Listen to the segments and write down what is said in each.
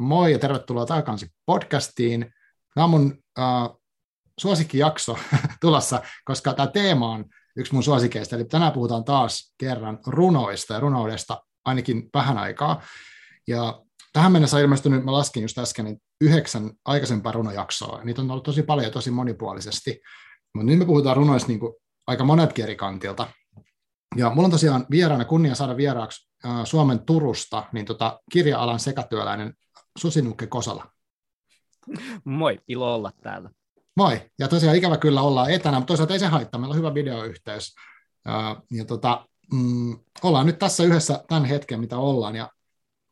Moi ja tervetuloa takaisin podcastiin. Tämä on mun uh, suosikkijakso tulossa, koska tämä teema on yksi mun suosikeista. Eli tänään puhutaan taas kerran runoista ja runoudesta ainakin vähän aikaa. Ja tähän mennessä on ilmestynyt, mä laskin just äsken, niin yhdeksän aikaisempaa runojaksoa. Niitä on ollut tosi paljon ja tosi monipuolisesti. Mutta nyt me puhutaan runoista niin kuin aika monet eri kantilta. Ja mulla on tosiaan vieraana kunnia saada vieraaksi äh, Suomen Turusta niin tota, kirja-alan sekatyöläinen Susinukke Kosala. Moi, ilo olla täällä. Moi, ja tosiaan ikävä kyllä ollaan etänä, mutta toisaalta ei se haittaa, meillä on hyvä videoyhteys. Ja, ja tota, mm, ollaan nyt tässä yhdessä tämän hetken, mitä ollaan, ja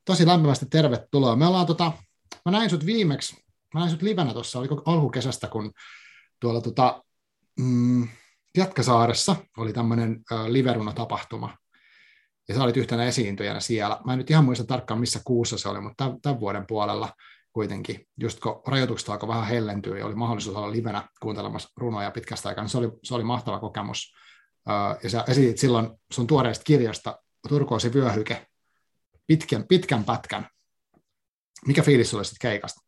tosi lämpimästi tervetuloa. Me ollaan, tota, mä näin sut viimeksi, mä näin sut livenä tuossa, oliko alkukesästä, kun tuolla tota, mm, Jatkasaaressa oli tämmöinen äh, liveruna-tapahtuma, ja sä olit yhtenä esiintyjänä siellä. Mä en nyt ihan muista tarkkaan, missä kuussa se oli, mutta tämän, vuoden puolella kuitenkin, just kun rajoitukset alkoi vähän hellentyä ja oli mahdollisuus olla livenä kuuntelemassa runoja pitkästä aikaa, niin se oli, se oli mahtava kokemus. Ja sä esitit silloin sun tuoreesta kirjasta Turkoosi vyöhyke pitkän, pitkän pätkän. Mikä fiilis sulla sitten keikasta?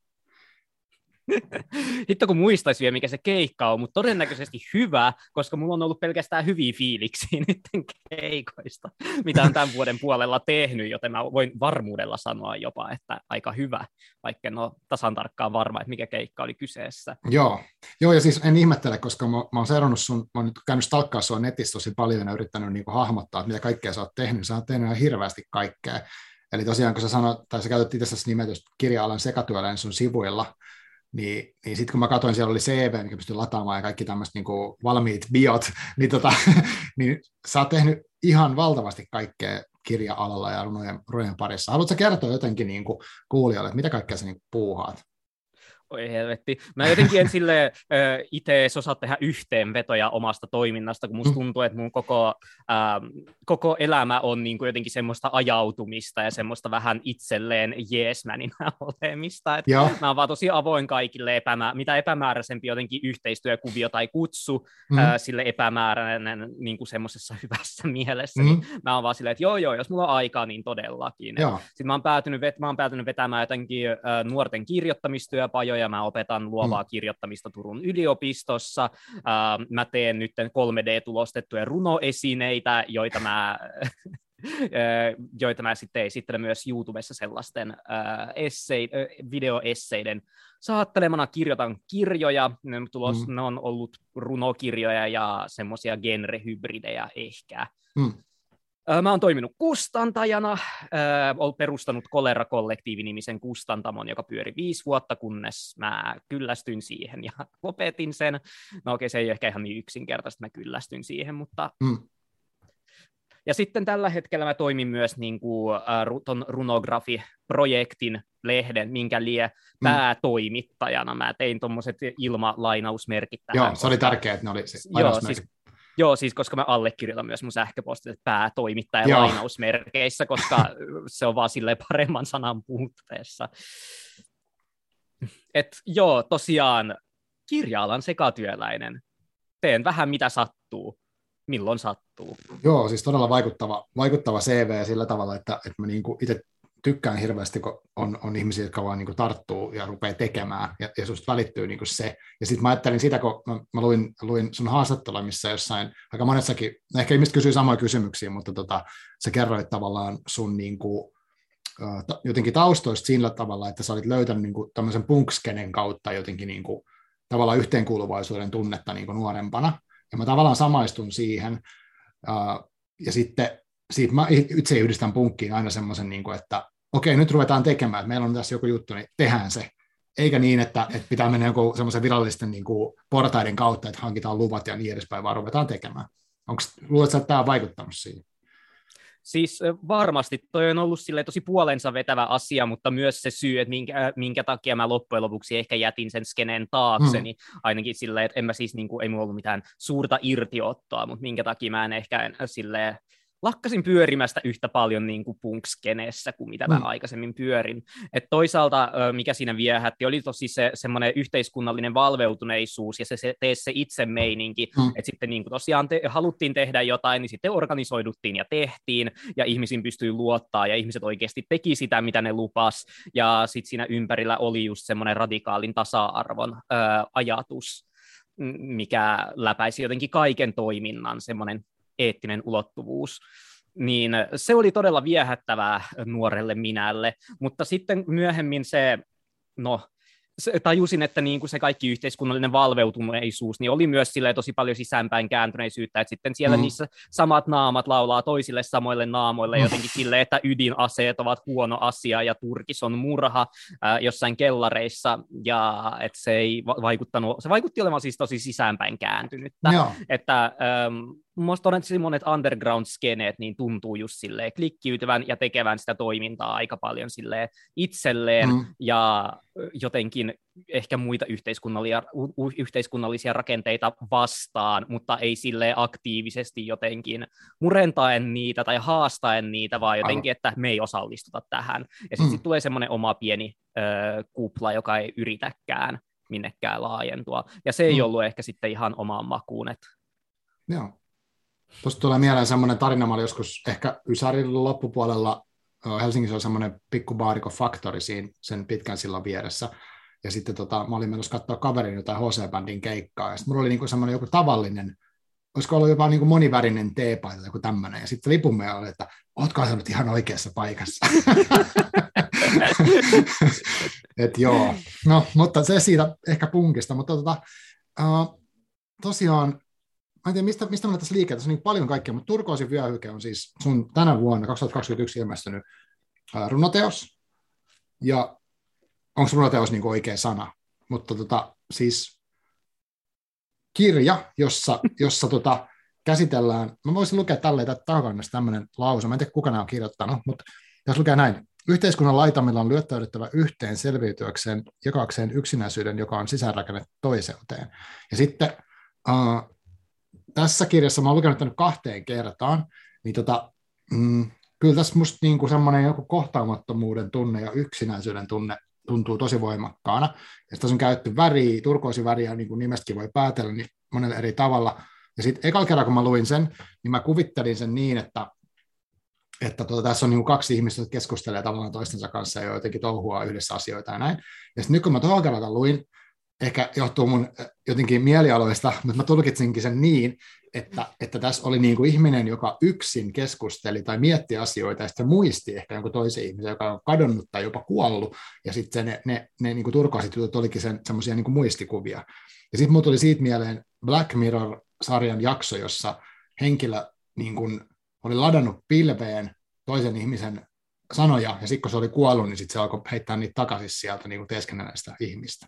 Hitto kun muistaisi vielä, mikä se keikka on, mutta todennäköisesti hyvä, koska mulla on ollut pelkästään hyviä fiiliksiä nyt keikoista, mitä on tämän vuoden puolella tehnyt, joten mä voin varmuudella sanoa jopa, että aika hyvä, vaikka en ole tasan tarkkaan varma, että mikä keikka oli kyseessä. Joo, Joo ja siis en ihmettele, koska mä, mä oon seurannut sun, mä oon nyt käynyt stalkkaa sua netissä tosi paljon ja yrittänyt niin hahmottaa, että mitä kaikkea sä oot tehnyt. Sä oot tehnyt ihan hirveästi kaikkea. Eli tosiaan, kun sä sanoit, tai sä käytät itse nimetystä kirja-alan sekatyöläinen sun sivuilla, niin, niin sitten kun mä katsoin, siellä oli CV, mikä pystyi lataamaan ja kaikki tämmöiset niin valmiit biot, niin, tota, niin sä oot tehnyt ihan valtavasti kaikkea kirja-alalla ja runojen, runojen parissa. Haluatko kertoa jotenkin niin kuin kuulijoille, että mitä kaikkea sä niin puuhaat? Oi helvetti. Mä jotenkin en sille äh, itse osaa tehdä yhteenvetoja omasta toiminnasta, kun musta mm. tuntuu, että mun koko, äh, koko elämä on niin kuin jotenkin semmoista ajautumista ja semmoista vähän itselleen jeesmäninä olemista. Et mä oon vaan tosi avoin kaikille, epämä- mitä epämääräisempi jotenkin yhteistyökuvio tai kutsu mm. äh, sille epämääräinen niin kuin semmoisessa hyvässä mielessä, mm. niin mä oon vaan silleen, että joo joo, jos mulla on aikaa, niin todellakin. Sitten mä oon päätynyt, vet- mä oon päätynyt vetämään jotenkin äh, nuorten kirjoittamistyöpajoja, ja mä opetan luovaa mm. kirjoittamista Turun yliopistossa. Uh, mä teen nyt 3D-tulostettuja runoesineitä, joita mä joita mä sitten esittelen myös YouTubessa sellaisten uh, essei, uh, videoesseiden saattelemana. Kirjoitan kirjoja, ne, tulos, mm. ne on ollut runokirjoja ja semmoisia genrehybridejä ehkä. Mm. Mä oon toiminut kustantajana, olen perustanut Kolera-kollektiivinimisen kustantamon, joka pyöri viisi vuotta, kunnes mä kyllästyin siihen ja lopetin sen. No okei, se ei ole ehkä ihan niin yksinkertaista, että mä kyllästyin siihen, mutta... Mm. Ja sitten tällä hetkellä mä toimin myös niin kuin, ton runografi-projektin lehden, minkä lie mm. päätoimittajana. Mä tein tuommoiset ilmalainausmerkit tähän. Joo, se oli tärkeää, että ne oli se Joo, siis Joo, siis koska mä allekirjoitan myös mun sähköpostit päätoimittaja Joo. lainausmerkeissä, koska se on vaan silleen paremman sanan puutteessa. Et joo, tosiaan kirja-alan sekatyöläinen. Teen vähän mitä sattuu, milloin sattuu. Joo, siis todella vaikuttava, vaikuttava CV sillä tavalla, että, että mä niinku itse tykkään hirveästi, kun on, on ihmisiä, jotka vaan niin tarttuu ja rupeaa tekemään, ja, ja susta välittyy niin se. Ja sitten mä ajattelin sitä, kun mä, mä luin, luin sun haastattelua, missä jossain, aika monessakin, ehkä ihmiset kysyy samoja kysymyksiä, mutta tota, sä kerroit tavallaan sun niin kuin, jotenkin taustoista sillä tavalla, että sä olit löytänyt niin kuin, tämmöisen punkskenen kautta jotenkin niin kuin, tavallaan yhteenkuuluvaisuuden tunnetta niin kuin nuorempana, ja mä tavallaan samaistun siihen, ja sitten siitä mä itse yhdistän punkkiin aina semmoisen, niin kuin, että okei, nyt ruvetaan tekemään, että meillä on tässä joku juttu, niin tehdään se. Eikä niin, että, että pitää mennä joku semmoisen virallisten niin kuin portaiden kautta, että hankitaan luvat ja niin edespäin, vaan ruvetaan tekemään. Onko, luuletko, että tämä on vaikuttanut siihen? Siis varmasti toi on ollut sille tosi puolensa vetävä asia, mutta myös se syy, että minkä, minkä takia mä loppujen lopuksi ehkä jätin sen skeneen taakse, hmm. niin ainakin silleen, että en mä siis, niin kuin, ei mulla ollut mitään suurta irtiottoa, mutta minkä takia mä en ehkä silleen, lakkasin pyörimästä yhtä paljon niin kuin punkskeneessä kuin mitä mm. mä aikaisemmin pyörin. Et toisaalta, mikä siinä viehätti, oli tosi se semmoinen yhteiskunnallinen valveutuneisuus ja se, se tee se itse meininki, mm. että sitten niin kuin tosiaan te, haluttiin tehdä jotain, niin sitten organisoiduttiin ja tehtiin, ja ihmisiin pystyi luottaa, ja ihmiset oikeasti teki sitä, mitä ne lupas, ja sitten siinä ympärillä oli just semmoinen radikaalin tasa-arvon ö, ajatus, mikä läpäisi jotenkin kaiken toiminnan, semmoinen eettinen ulottuvuus niin se oli todella viehättävää nuorelle minälle, mutta sitten myöhemmin se, no tajusin, että niin kuin se kaikki yhteiskunnallinen valveutuneisuus niin oli myös tosi paljon sisäänpäin kääntyneisyyttä, että sitten siellä mm. niissä samat naamat laulaa toisille samoille naamoille mm. jotenkin sille, että ydinaseet ovat huono asia ja Turkis on murha äh, jossain kellareissa, ja että se ei vaikuttanut, se vaikutti olevan siis tosi sisäänpäin kääntynyttä, Joo. että ähm, Mielestäni todennäköisesti monet underground-skeneet niin tuntuu just silleen klikkiytyvän ja tekevän sitä toimintaa aika paljon silleen itselleen mm. ja jotenkin ehkä muita yhteiskunnallisia, yhteiskunnallisia rakenteita vastaan, mutta ei sille aktiivisesti jotenkin murentaen niitä tai haastaen niitä, vaan jotenkin, että me ei osallistuta tähän. Ja sitten mm. sit tulee semmoinen oma pieni ö, kupla, joka ei yritäkään minnekään laajentua. Ja se ei mm. ollut ehkä sitten ihan omaan makuun. Että... Joo. Tuosta tulee mieleen semmoinen tarina, mä olin joskus ehkä Ysärin loppupuolella, Helsingissä oli semmoinen pikku baariko Factory siinä sen pitkän sillan vieressä, ja sitten tota, mä olin menossa katsoa kaverin jotain HC-bändin keikkaa, ja sitten mulla oli niinku semmoinen joku tavallinen, olisiko ollut jopa niinku monivärinen teepaita, joku tämmöinen, ja sitten lipumme oli, että ootko nyt ihan oikeassa paikassa. Et joo, no, mutta se siitä ehkä punkista, mutta tota, uh, tosiaan en tiedä, mistä, mistä mä tässä liikkeelle, tässä on niin paljon kaikkea, mutta Turkoosin vyöhyke on siis sun tänä vuonna, 2021 ilmestynyt runoteos, ja onko runoteos niin oikea sana, mutta tota, siis kirja, jossa, jossa tota, käsitellään, mä voisin lukea tälleen takannasta tämmöinen lause, mä en tiedä kuka nämä on kirjoittanut, mutta jos lukee näin, Yhteiskunnan laitamilla on lyöttäydyttävä yhteen selviytyäkseen, jakakseen yksinäisyyden, joka on sisäänrakennettu toiseuteen. Ja sitten uh, tässä kirjassa, mä oon lukenut tämän kahteen kertaan, niin tota, mm, kyllä tässä musta niin semmoinen joku kohtaamattomuuden tunne ja yksinäisyyden tunne tuntuu tosi voimakkaana. Ja tässä on käytetty väriä, turkoosiväriä, niin kuin nimestäkin voi päätellä, niin monella eri tavalla. Ja sitten ekalla kerralla, kun mä luin sen, niin mä kuvittelin sen niin, että, että tota, tässä on niin kaksi ihmistä, jotka keskustelee tavallaan toistensa kanssa ja jotenkin touhua yhdessä asioita ja näin. Ja sitten nyt kun mä toisella kerralla luin, ehkä johtuu mun jotenkin mielialoista, mutta mä tulkitsinkin sen niin, että, että tässä oli niin kuin ihminen, joka yksin keskusteli tai mietti asioita, ja sitten muisti ehkä jonkun toisen ihmisen, joka on kadonnut tai jopa kuollut, ja sitten ne, ne, ne niin kuin turkaiset jutut olikin sen, semmoisia niin muistikuvia. Ja sitten mulla tuli siitä mieleen Black Mirror-sarjan jakso, jossa henkilö niin kuin oli ladannut pilveen toisen ihmisen sanoja, ja sitten kun se oli kuollut, niin sitten se alkoi heittää niitä takaisin sieltä niin kuin sitä ihmistä.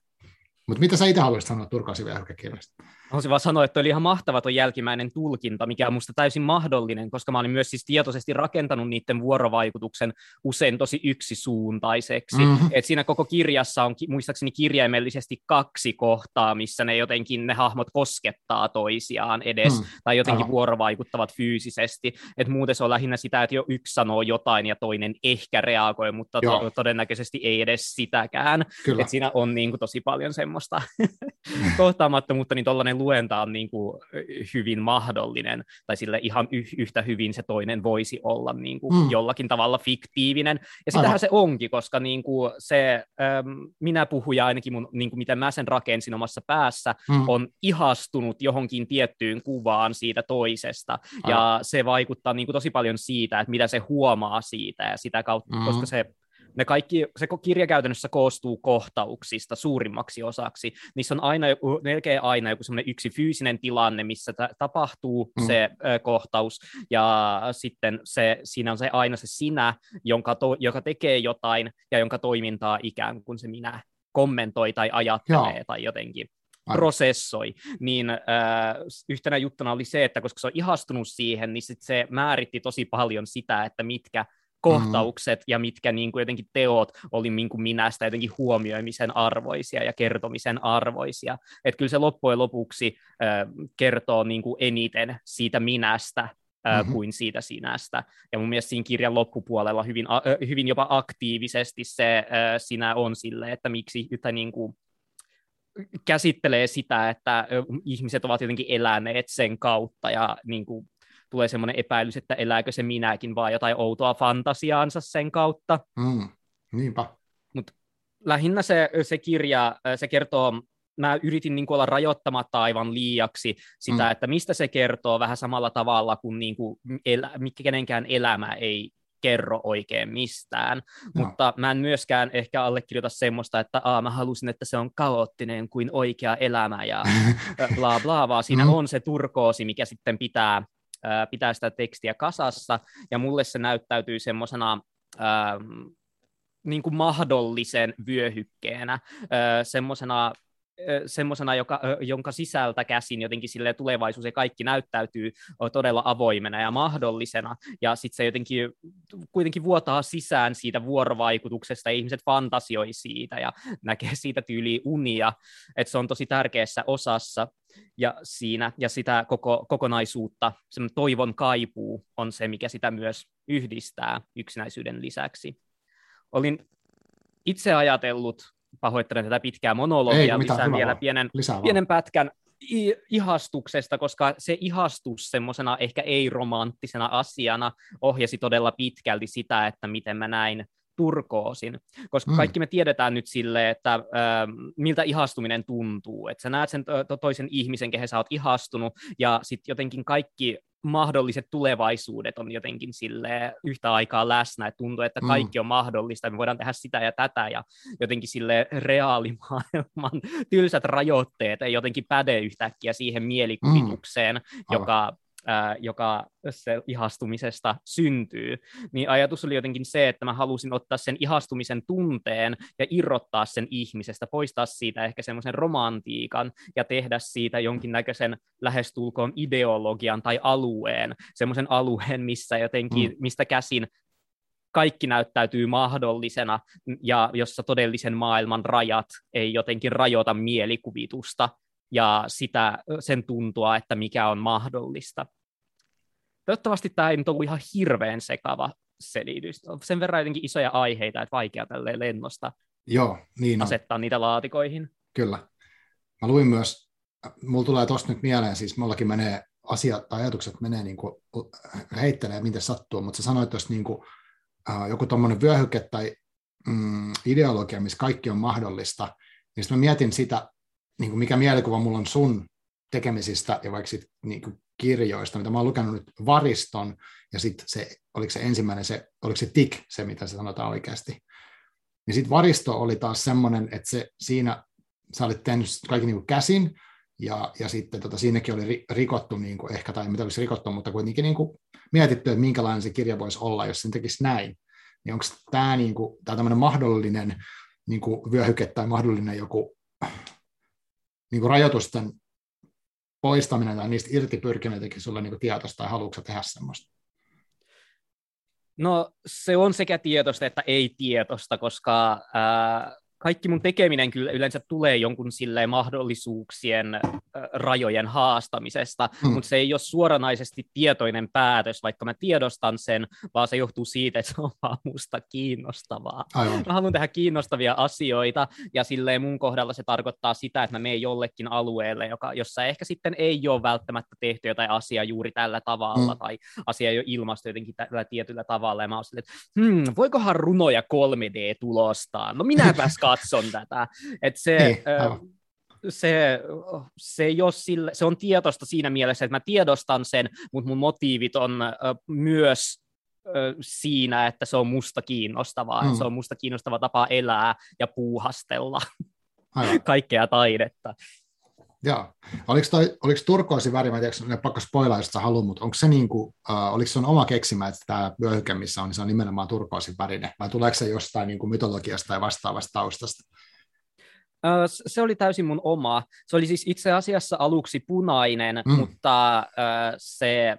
Mutta mitä sä itse haluaisit sanoa Turkasi kirjasta? Haluaisin vaan sanoa, että oli ihan mahtava tuo jälkimmäinen tulkinta, mikä on musta täysin mahdollinen, koska mä olin myös siis tietoisesti rakentanut niiden vuorovaikutuksen usein tosi yksisuuntaiseksi. Mm-hmm. Et siinä koko kirjassa on muistaakseni kirjaimellisesti kaksi kohtaa, missä ne jotenkin ne hahmot koskettaa toisiaan edes, mm. tai jotenkin Aha. vuorovaikuttavat fyysisesti. Et muuten se on lähinnä sitä, että jo yksi sanoo jotain ja toinen ehkä reagoi, mutta to- todennäköisesti ei edes sitäkään. Et siinä on niin kuin tosi paljon semmoista kohtaamattomuutta, niin tollainen luenta on niin kuin hyvin mahdollinen, tai sille ihan y- yhtä hyvin se toinen voisi olla niin kuin mm. jollakin tavalla fiktiivinen. Ja sitähän Aivan. se onkin, koska niin kuin se, ähm, minä puhuja ainakin, mun, niin kuin miten mä sen rakensin omassa päässä, mm. on ihastunut johonkin tiettyyn kuvaan siitä toisesta, Aivan. ja se vaikuttaa niin kuin tosi paljon siitä, että mitä se huomaa siitä, ja sitä kautta, mm. koska se ne kaikki, se kirja käytännössä koostuu kohtauksista suurimmaksi osaksi. Niissä on aina, melkein aina joku semmoinen yksi fyysinen tilanne, missä ta- tapahtuu mm. se ö, kohtaus, ja sitten se, siinä on se aina se sinä, jonka to, joka tekee jotain, ja jonka toimintaa ikään kuin se minä kommentoi tai ajattelee Joo. tai jotenkin Aivan. prosessoi, niin äh, yhtenä juttuna oli se, että koska se on ihastunut siihen, niin sit se määritti tosi paljon sitä, että mitkä kohtaukset mm. ja mitkä niin kuin jotenkin teot oli niin kuin minästä jotenkin huomioimisen arvoisia ja kertomisen arvoisia. Että kyllä se loppujen lopuksi äh, kertoo niin kuin eniten siitä minästä mm-hmm. kuin siitä sinästä. Ja mun mielestä siinä kirjan loppupuolella hyvin, hyvin jopa aktiivisesti se sinä on sille, että miksi, että niin kuin, käsittelee sitä, että ihmiset ovat jotenkin eläneet sen kautta ja niin kuin, tulee semmoinen epäilys, että elääkö se minäkin vaan jotain outoa fantasiaansa sen kautta. Mm, niinpä. Mut lähinnä se, se kirja, se kertoo mä yritin niin olla rajoittamatta aivan liiaksi sitä, mm. että mistä se kertoo vähän samalla tavalla kuin, niin kuin elä, kenenkään elämä ei kerro oikein mistään, no. mutta mä en myöskään ehkä allekirjoita semmoista, että Aa, mä halusin, että se on kaoottinen kuin oikea elämä ja bla bla, vaan siinä mm. on se turkoosi, mikä sitten pitää, pitää sitä tekstiä kasassa, ja mulle se näyttäytyy semmoisena niin mahdollisen vyöhykkeenä, semmoisena semmoisena, jonka sisältä käsin jotenkin sille tulevaisuus ja kaikki näyttäytyy todella avoimena ja mahdollisena, ja sitten se jotenkin kuitenkin vuotaa sisään siitä vuorovaikutuksesta, ja ihmiset fantasioi siitä ja näkee siitä tyyliin unia, että se on tosi tärkeässä osassa, ja siinä, ja sitä koko, kokonaisuutta, semmoinen toivon kaipuu on se, mikä sitä myös yhdistää yksinäisyyden lisäksi. Olin itse ajatellut pahoittelen tätä pitkää monologia, Ei, lisään vielä pienen, pienen pätkän ihastuksesta, koska se ihastus semmoisena ehkä ei-romanttisena asiana ohjasi todella pitkälti sitä, että miten mä näin turkoosin, koska mm. kaikki me tiedetään nyt sille, että äh, miltä ihastuminen tuntuu, että sä näet sen to- toisen ihmisen, kehen sä oot ihastunut, ja sitten jotenkin kaikki mahdolliset tulevaisuudet on jotenkin sille yhtä aikaa läsnä, että tuntuu, että mm. kaikki on mahdollista, me voidaan tehdä sitä ja tätä, ja jotenkin sille reaalimaailman tylsät rajoitteet ei jotenkin päde yhtäkkiä siihen mielikuvitukseen, mm. joka ää, joka se ihastumisesta syntyy, niin ajatus oli jotenkin se, että mä halusin ottaa sen ihastumisen tunteen ja irrottaa sen ihmisestä, poistaa siitä ehkä semmoisen romantiikan ja tehdä siitä jonkinnäköisen lähestulkoon ideologian tai alueen, semmoisen alueen, missä jotenkin, mm. mistä käsin kaikki näyttäytyy mahdollisena ja jossa todellisen maailman rajat ei jotenkin rajoita mielikuvitusta ja sitä, sen tuntua, että mikä on mahdollista. Toivottavasti tämä ei nyt ollut ihan hirveän sekava selitys. Sen verran jotenkin isoja aiheita, että vaikea tälleen lennosta Joo, niin asettaa on. niitä laatikoihin. Kyllä. Mä luin myös, mulla tulee tosta nyt mieleen, siis mullakin menee asiat tai ajatukset menee niin kuin, heittelee, miten sattuu, mutta sä sanoit, että jos niin kuin, äh, joku tuommoinen vyöhyke tai mm, ideologia, missä kaikki on mahdollista, niin mä mietin sitä, niin kuin mikä mielikuva mulla on sun tekemisistä ja vaikka sit, niin kuin kirjoista, mitä mä oon lukenut nyt Variston, ja sitten se, oliko se ensimmäinen, se, oliko se TIK, se mitä se sanotaan oikeasti. Niin sitten Varisto oli taas semmoinen, että se siinä, sä olit tehnyt kaikki niin käsin, ja, ja sitten tota, siinäkin oli rikottu, niin kuin ehkä, tai mitä olisi rikottu, mutta kuitenkin niin kuin mietitty, että minkälainen se kirja voisi olla, jos sen tekisi näin. Niin onko tämä niin tämä tämmöinen mahdollinen niin kuin vyöhyke tai mahdollinen joku niin kuin rajoitusten poistaminen tai niistä irti pyrkiminen teki sulle niin tietoista tai haluatko tehdä semmoista? No se on sekä tietoista että ei tietosta, koska ää, kaikki mun tekeminen kyllä yleensä tulee jonkun silleen mahdollisuuksien rajojen haastamisesta, mm. mutta se ei ole suoranaisesti tietoinen päätös, vaikka mä tiedostan sen, vaan se johtuu siitä, että se on vaan musta kiinnostavaa. Aivan. Mä haluan tehdä kiinnostavia asioita, ja silleen mun kohdalla se tarkoittaa sitä, että mä menen jollekin alueelle, joka, jossa ehkä sitten ei ole välttämättä tehty jotain asiaa juuri tällä tavalla, mm. tai asia ei ole ilmasto jotenkin tällä tietyllä tavalla, ja mä oon silleen, että hmm, voikohan runoja 3D tulostaa? No minäpäs katson tätä. Että se, niin, se, se, ei ole sille, se on tietosta siinä mielessä, että mä tiedostan sen, mutta mun motiivit on myös siinä, että se on musta kiinnostavaa, mm. se on musta kiinnostava tapa elää ja puuhastella Aivan. kaikkea taidetta. Joo. Oliko, toi, oliko turkoosi väri, mä en tiedä, pakko spoilaa, jos sä haluat, mutta onko se, niin kuin, uh, oliko se on oma keksimä, että tämä vyöhyke, missä on, niin se on nimenomaan turkoosin värine, vai tuleeko se jostain niin kuin mytologiasta tai vastaavasta taustasta? Se oli täysin mun oma. Se oli siis itse asiassa aluksi punainen, mm. mutta uh, se,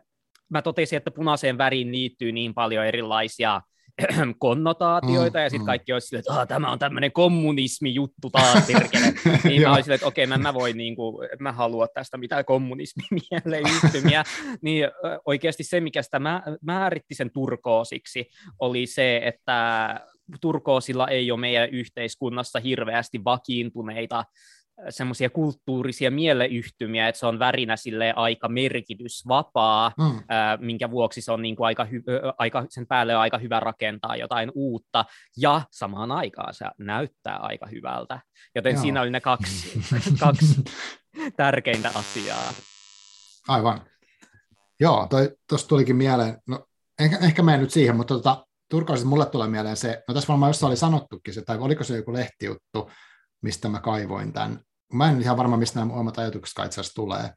mä totesin, että punaiseen väriin liittyy niin paljon erilaisia konnotaatioita, mm, ja sitten mm. kaikki olisi silleen, että tämä on tämmöinen kommunismi-juttu taas, niin mä olisin, että okei, okay, mä, mä voin, niin kuin, mä halua tästä mitään kommunismi-mieleyhtymiä, niin oikeasti se, mikä sitä määritti sen turkoosiksi, oli se, että turkoosilla ei ole meidän yhteiskunnassa hirveästi vakiintuneita semmoisia kulttuurisia mieleyhtymiä, että se on värinä sille aika merkitysvapaa, mm. ää, minkä vuoksi se on niin kuin aika, hy- aika, sen päälle on aika hyvä rakentaa jotain uutta, ja samaan aikaan se näyttää aika hyvältä. Joten Joo. siinä oli ne kaksi, kaksi tärkeintä asiaa. Aivan. Joo, tuosta tulikin mieleen, no ehkä, ehkä menen nyt siihen, mutta tota, turkausit mulle tulee mieleen se, no tässä varmaan jossain oli sanottukin se, tai oliko se joku lehtijuttu, mistä mä kaivoin tämän. Mä en ihan varma, mistä nämä omat ajatukset itse asiassa tulee,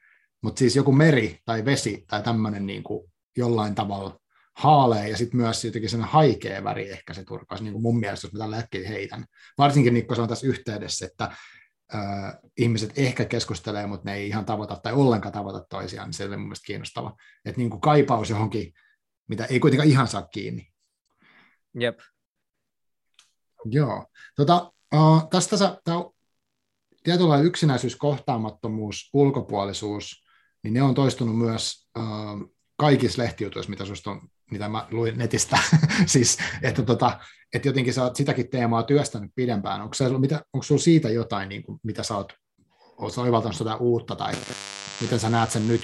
mutta siis joku meri tai vesi tai tämmöinen niin kuin jollain tavalla haalee ja sitten myös jotenkin sen haikea väri ehkä se turkaus, niin kuin mun mielestä, jos mä tällä äkkiä heitän. Varsinkin niin, kun se on tässä yhteydessä, että äh, ihmiset ehkä keskustelee, mutta ne ei ihan tavoita tai ollenkaan tavoita toisiaan, niin se on mun mielestä kiinnostava. Että niin kuin kaipaus johonkin, mitä ei kuitenkaan ihan saa kiinni. Jep. Joo. Tota, Uh, tästä tämä tietynlainen yksinäisyys, kohtaamattomuus, ulkopuolisuus, niin ne on toistunut myös uh, kaikissa lehtijutuissa, mitä, on, mitä mä luin netistä. siis, että, tota, että jotenkin sä oot sitäkin teemaa työstänyt pidempään. Onko, se, mitä, onko sulla siitä jotain, niin kuin, mitä sä oot, oot oivaltanut jotain uutta, tai miten sä näet sen nyt?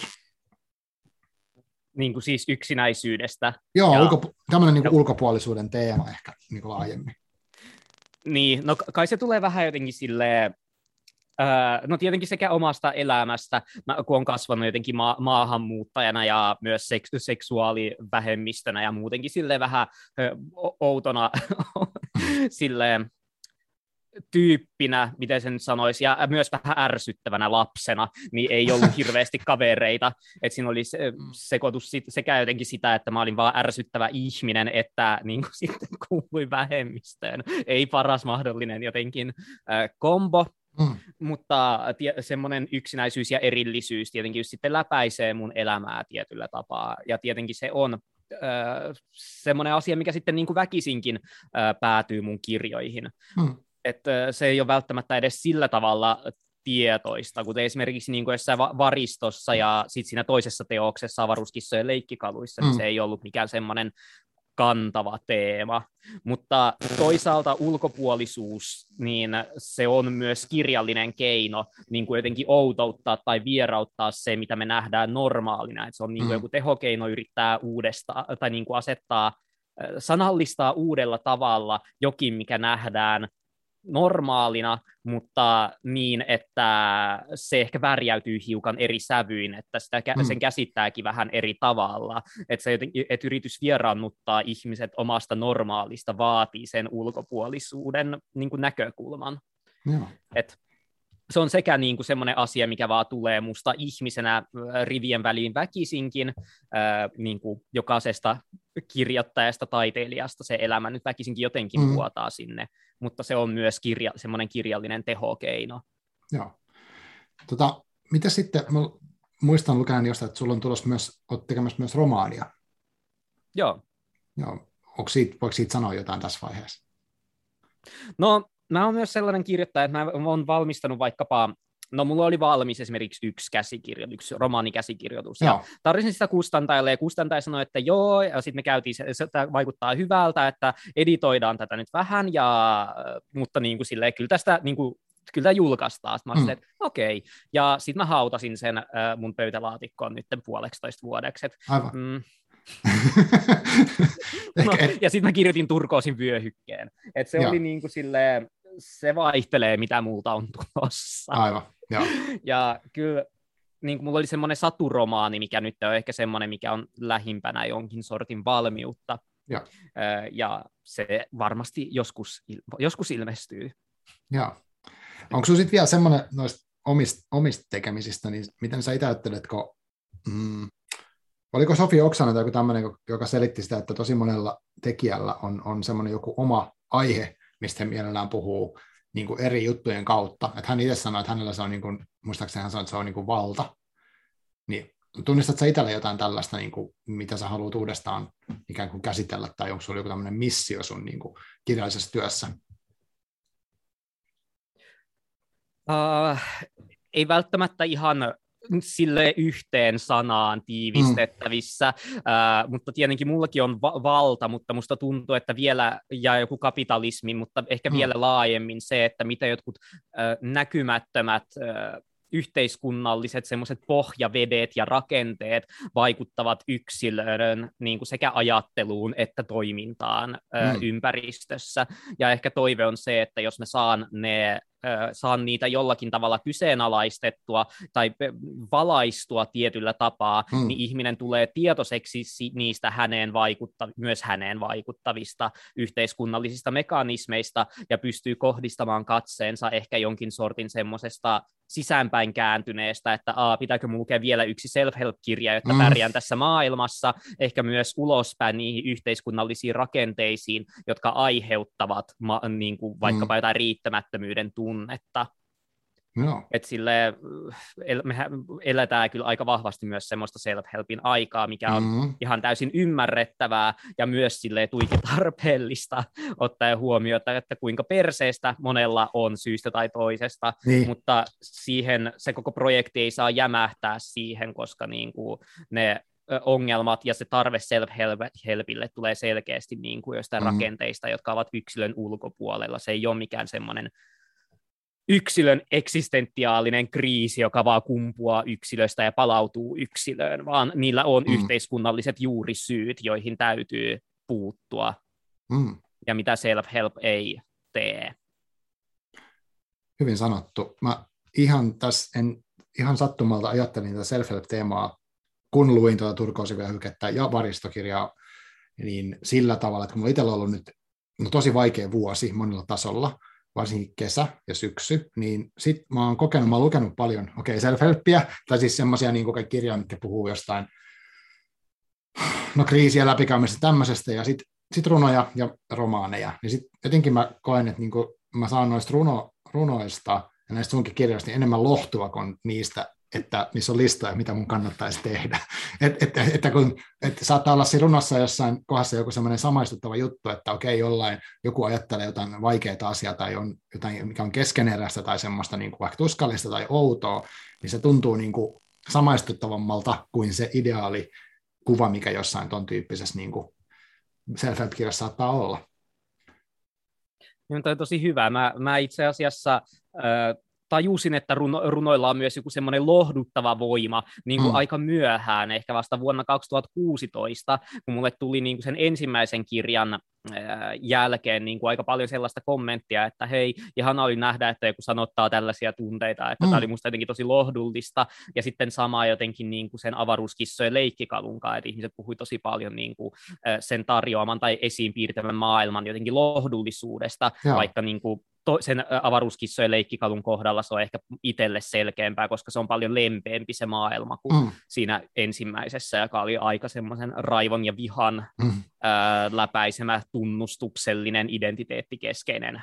Niin kuin siis yksinäisyydestä. Joo, ja... ulko, tämmöinen niin kuin ulkopuolisuuden teema ehkä niin kuin laajemmin. Niin, no kai se tulee vähän jotenkin silleen, Öö, no tietenkin sekä omasta elämästä, mä, kun on kasvanut jotenkin ma- maahanmuuttajana ja myös seks- seksuaalivähemmistönä ja muutenkin silleen vähän ö, outona silleen tyyppinä, miten sen sanoisi, ja myös vähän ärsyttävänä lapsena, niin ei ollut hirveästi kavereita. Että siinä oli se, mm. sekoitus sekä jotenkin sitä, että mä olin vaan ärsyttävä ihminen, että niin kuin sitten kuului vähemmistöön. Ei paras mahdollinen jotenkin äh, kombo. Mm. Mutta tie, semmoinen yksinäisyys ja erillisyys tietenkin just sitten läpäisee mun elämää tietyllä tapaa. Ja tietenkin se on äh, semmoinen asia, mikä sitten niin kuin väkisinkin äh, päätyy mun kirjoihin. Mm että se ei ole välttämättä edes sillä tavalla tietoista, kuten esimerkiksi niin kuin jossain varistossa ja sitten siinä toisessa teoksessa avaruuskissojen leikkikaluissa, niin mm. niin se ei ollut mikään semmoinen kantava teema. Mutta toisaalta ulkopuolisuus, niin se on myös kirjallinen keino niin kuin jotenkin outouttaa tai vierauttaa se, mitä me nähdään normaalina. Että se on niin kuin mm. joku tehokeino yrittää uudestaan tai niin kuin asettaa, sanallistaa uudella tavalla jokin, mikä nähdään normaalina, mutta niin, että se ehkä värjäytyy hiukan eri sävyin, että sitä, mm. sen käsittääkin vähän eri tavalla, että, se, että yritys vieraannuttaa ihmiset omasta normaalista vaatii sen ulkopuolisuuden niin kuin näkökulman. Joo. Et se on sekä niin kuin semmoinen asia, mikä vaan tulee musta ihmisenä rivien väliin väkisinkin, ää, niin kuin jokaisesta kirjoittajasta, taiteilijasta se elämä nyt väkisinkin jotenkin mm. vuotaa sinne, mutta se on myös kirja, semmoinen kirjallinen tehokeino. Joo. Tota, mitä sitten, mä muistan lukemaan jostain, että sulla on tulossa myös, olet tekemässä myös romaania. Joo. Joo. Onko siitä, voiko siitä sanoa jotain tässä vaiheessa? No, mä oon myös sellainen kirjoittaja, että mä oon valmistanut vaikkapa No mulla oli valmis esimerkiksi yksi käsikirjoitus, yksi romaanikäsikirjoitus. Ja tarvitsin sitä kustantajalle ja kustantaja sanoi, että joo, ja sitten me käytiin, se, se vaikuttaa hyvältä, että editoidaan tätä nyt vähän, ja, mutta niin kuin silleen, kyllä tästä niin kuin, kyllä tämä julkaistaan. Sitten mä mm. että okei. Okay. Ja sitten mä hautasin sen äh, mun pöytälaatikkoon nyt puoleksitoista vuodeksi. Et, Aivan. Mm, no, ja sitten mä kirjoitin Turkoosin vyöhykkeen. Et se Joo. oli niin kuin silleen, se vaihtelee, mitä multa on tulossa. Aivan, Joo. Ja kyllä niin kuin mulla oli semmoinen saturomaani, mikä nyt on ehkä semmoinen, mikä on lähimpänä jonkin sortin valmiutta. Ja, ja se varmasti joskus, joskus ilmestyy. Joo. Onko sinulla sitten vielä semmoinen noista omista, omista tekemisistä, niin miten sä itse ajattelet, kun, mm, oliko Sofi Oksana tai joku tämmöinen, joka selitti sitä, että tosi monella tekijällä on, on semmoinen joku oma aihe, mistä he mielellään puhuu niin kuin eri juttujen kautta. Että hän itse sanoi, että hänellä se on, niin kuin, muistaakseni hän sanoi, että se on niin kuin valta. Niin tunnistatko sä itselle jotain tällaista, niin kuin, mitä sä haluat uudestaan ikään kuin käsitellä, tai onko sulla joku tämmöinen missio sun niin kuin, kirjallisessa työssä? Uh, ei välttämättä ihan sille yhteen sanaan tiivistettävissä, mm. uh, mutta tietenkin mullakin on va- valta, mutta musta tuntuu, että vielä, ja joku kapitalismi, mutta ehkä mm. vielä laajemmin se, että mitä jotkut uh, näkymättömät uh, yhteiskunnalliset semmoiset pohjavedet ja rakenteet vaikuttavat yksilön niin kuin sekä ajatteluun että toimintaan mm. ympäristössä. Ja ehkä toive on se, että jos me saan ne saan niitä jollakin tavalla kyseenalaistettua tai valaistua tietyllä tapaa, hmm. niin ihminen tulee tietoiseksi niistä häneen vaikutta, myös häneen vaikuttavista yhteiskunnallisista mekanismeista ja pystyy kohdistamaan katseensa ehkä jonkin sortin semmoisesta sisäänpäin kääntyneestä, että a, pitääkö mun lukea vielä yksi self-help-kirja, jotta mm. pärjään tässä maailmassa, ehkä myös ulospäin niihin yhteiskunnallisiin rakenteisiin, jotka aiheuttavat ma- niin kuin vaikkapa mm. jotain riittämättömyyden tunnetta. No. Et sille, el, me eletään kyllä aika vahvasti myös semmoista self-helpin aikaa, mikä on mm-hmm. ihan täysin ymmärrettävää ja myös sille tuiki tarpeellista ottaen huomioon, että kuinka perseestä monella on syystä tai toisesta, niin. mutta siihen se koko projekti ei saa jämähtää siihen, koska niin kuin ne ongelmat ja se tarve self-helpille tulee selkeästi niin kuin jostain mm. rakenteista, jotka ovat yksilön ulkopuolella. Se ei ole mikään semmoinen yksilön eksistentiaalinen kriisi, joka vaan kumpuaa yksilöstä ja palautuu yksilöön, vaan niillä on mm. yhteiskunnalliset juurisyyt, joihin täytyy puuttua, mm. ja mitä self-help ei tee. Hyvin sanottu. Mä ihan, tässä en, ihan sattumalta ajattelin tätä self-help-teemaa, kun luin tuota Turkoosivia hykettä ja varistokirjaa, niin sillä tavalla, että mulla itsellä on ollut nyt no, tosi vaikea vuosi monella tasolla, varsinkin kesä ja syksy, niin sit mä oon kokenut, mä oon lukenut paljon, okei, okay, self-helppiä, tai siis semmoisia niin kirjoja, mitkä puhuu jostain no kriisiä läpikäymisestä tämmöisestä, ja sitten sit runoja ja romaaneja, niin sit jotenkin mä koen, että niin mä saan noista runo, runoista ja näistä sunkin kirjoista niin enemmän lohtua kuin niistä että missä on listoja, mitä mun kannattaisi tehdä. Et, et, että kun, et saattaa olla siinä runossa jossain kohdassa joku semmoinen samaistuttava juttu, että okei, jollain joku ajattelee jotain vaikeaa asiaa tai on jotain, mikä on keskeneräistä tai semmoista niin kuin vaikka tuskallista tai outoa, niin se tuntuu niin kuin samaistuttavammalta kuin se ideaali kuva, mikä jossain ton tyyppisessä niin kuin self-help-kirjassa saattaa olla. Niin, on tosi hyvä. Mä, mä itse asiassa äh, tajusin, että runo, runoilla on myös joku semmoinen lohduttava voima niin kuin mm. aika myöhään, ehkä vasta vuonna 2016, kun mulle tuli niin kuin sen ensimmäisen kirjan jälkeen niin kuin aika paljon sellaista kommenttia, että hei, ihan oli nähdä, että joku sanottaa tällaisia tunteita, että mm. tämä oli musta jotenkin tosi lohdullista, ja sitten sama jotenkin niin kuin sen avaruuskissojen leikkikalunkaan, että ihmiset puhui tosi paljon niin kuin sen tarjoaman tai esiin piirtämän maailman jotenkin lohdullisuudesta, Joo. vaikka niin kuin to, sen avaruuskissojen leikkikalun kohdalla se on ehkä itselle selkeämpää, koska se on paljon lempeämpi se maailma kuin mm. siinä ensimmäisessä, joka oli aika semmoisen raivon ja vihan mm. ää, läpäisemä tunnustuksellinen identiteettikeskeinen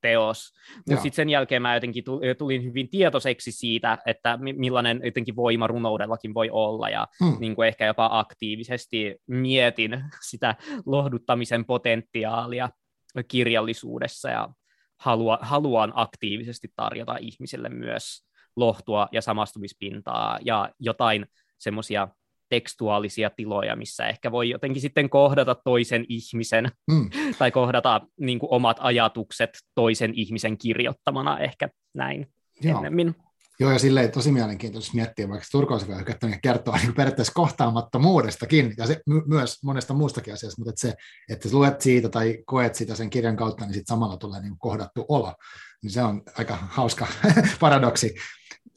teos. Mutta sitten sen jälkeen mä jotenkin tulin hyvin tietoiseksi siitä, että millainen jotenkin voima runoudellakin voi olla, ja hmm. niin kuin ehkä jopa aktiivisesti mietin sitä lohduttamisen potentiaalia kirjallisuudessa, ja halua, haluan aktiivisesti tarjota ihmisille myös lohtua ja samastumispintaa ja jotain semmoisia tekstuaalisia tiloja, missä ehkä voi jotenkin sitten kohdata toisen ihmisen mm. tai kohdata niin kuin, omat ajatukset toisen ihmisen kirjoittamana ehkä näin Joo. ennemmin. Joo, ja silleen tosi mielenkiintoista miettiä, vaikka turkousvyöhykettä niin kertoo niin periaatteessa kohtaamattomuudestakin, ja se my- myös monesta muustakin asiasta, mutta että se, että luet siitä tai koet sitä sen kirjan kautta, niin sitten samalla tulee niin kohdattu olo. Niin se on aika hauska paradoksi.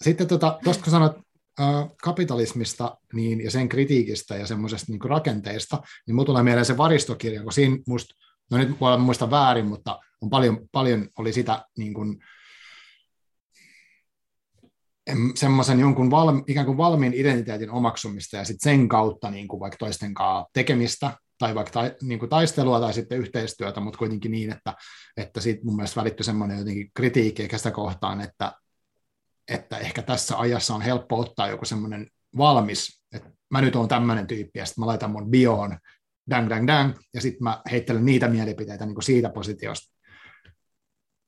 Sitten tuosta, tuota, kun sanot äh, kapitalismista niin, ja sen kritiikistä ja semmoisesta niin rakenteista, niin mulla tulee mieleen se varistokirja, kun siinä musta, no nyt voi muista väärin, mutta on paljon, paljon oli sitä niin kuin, semmoisen jonkun valmi, ikään kuin valmiin identiteetin omaksumista ja sitten sen kautta niin kuin vaikka toisten kanssa tekemistä tai vaikka ta, niin kuin taistelua tai sitten yhteistyötä, mutta kuitenkin niin, että, että siitä mun mielestä välittyi semmoinen jotenkin kritiikki eikä sitä kohtaan, että, että ehkä tässä ajassa on helppo ottaa joku semmoinen valmis, että mä nyt oon tämmöinen tyyppi, ja sitten mä laitan mun bioon dang, dang, dang, ja sitten mä heittelen niitä mielipiteitä niin kuin siitä positiosta.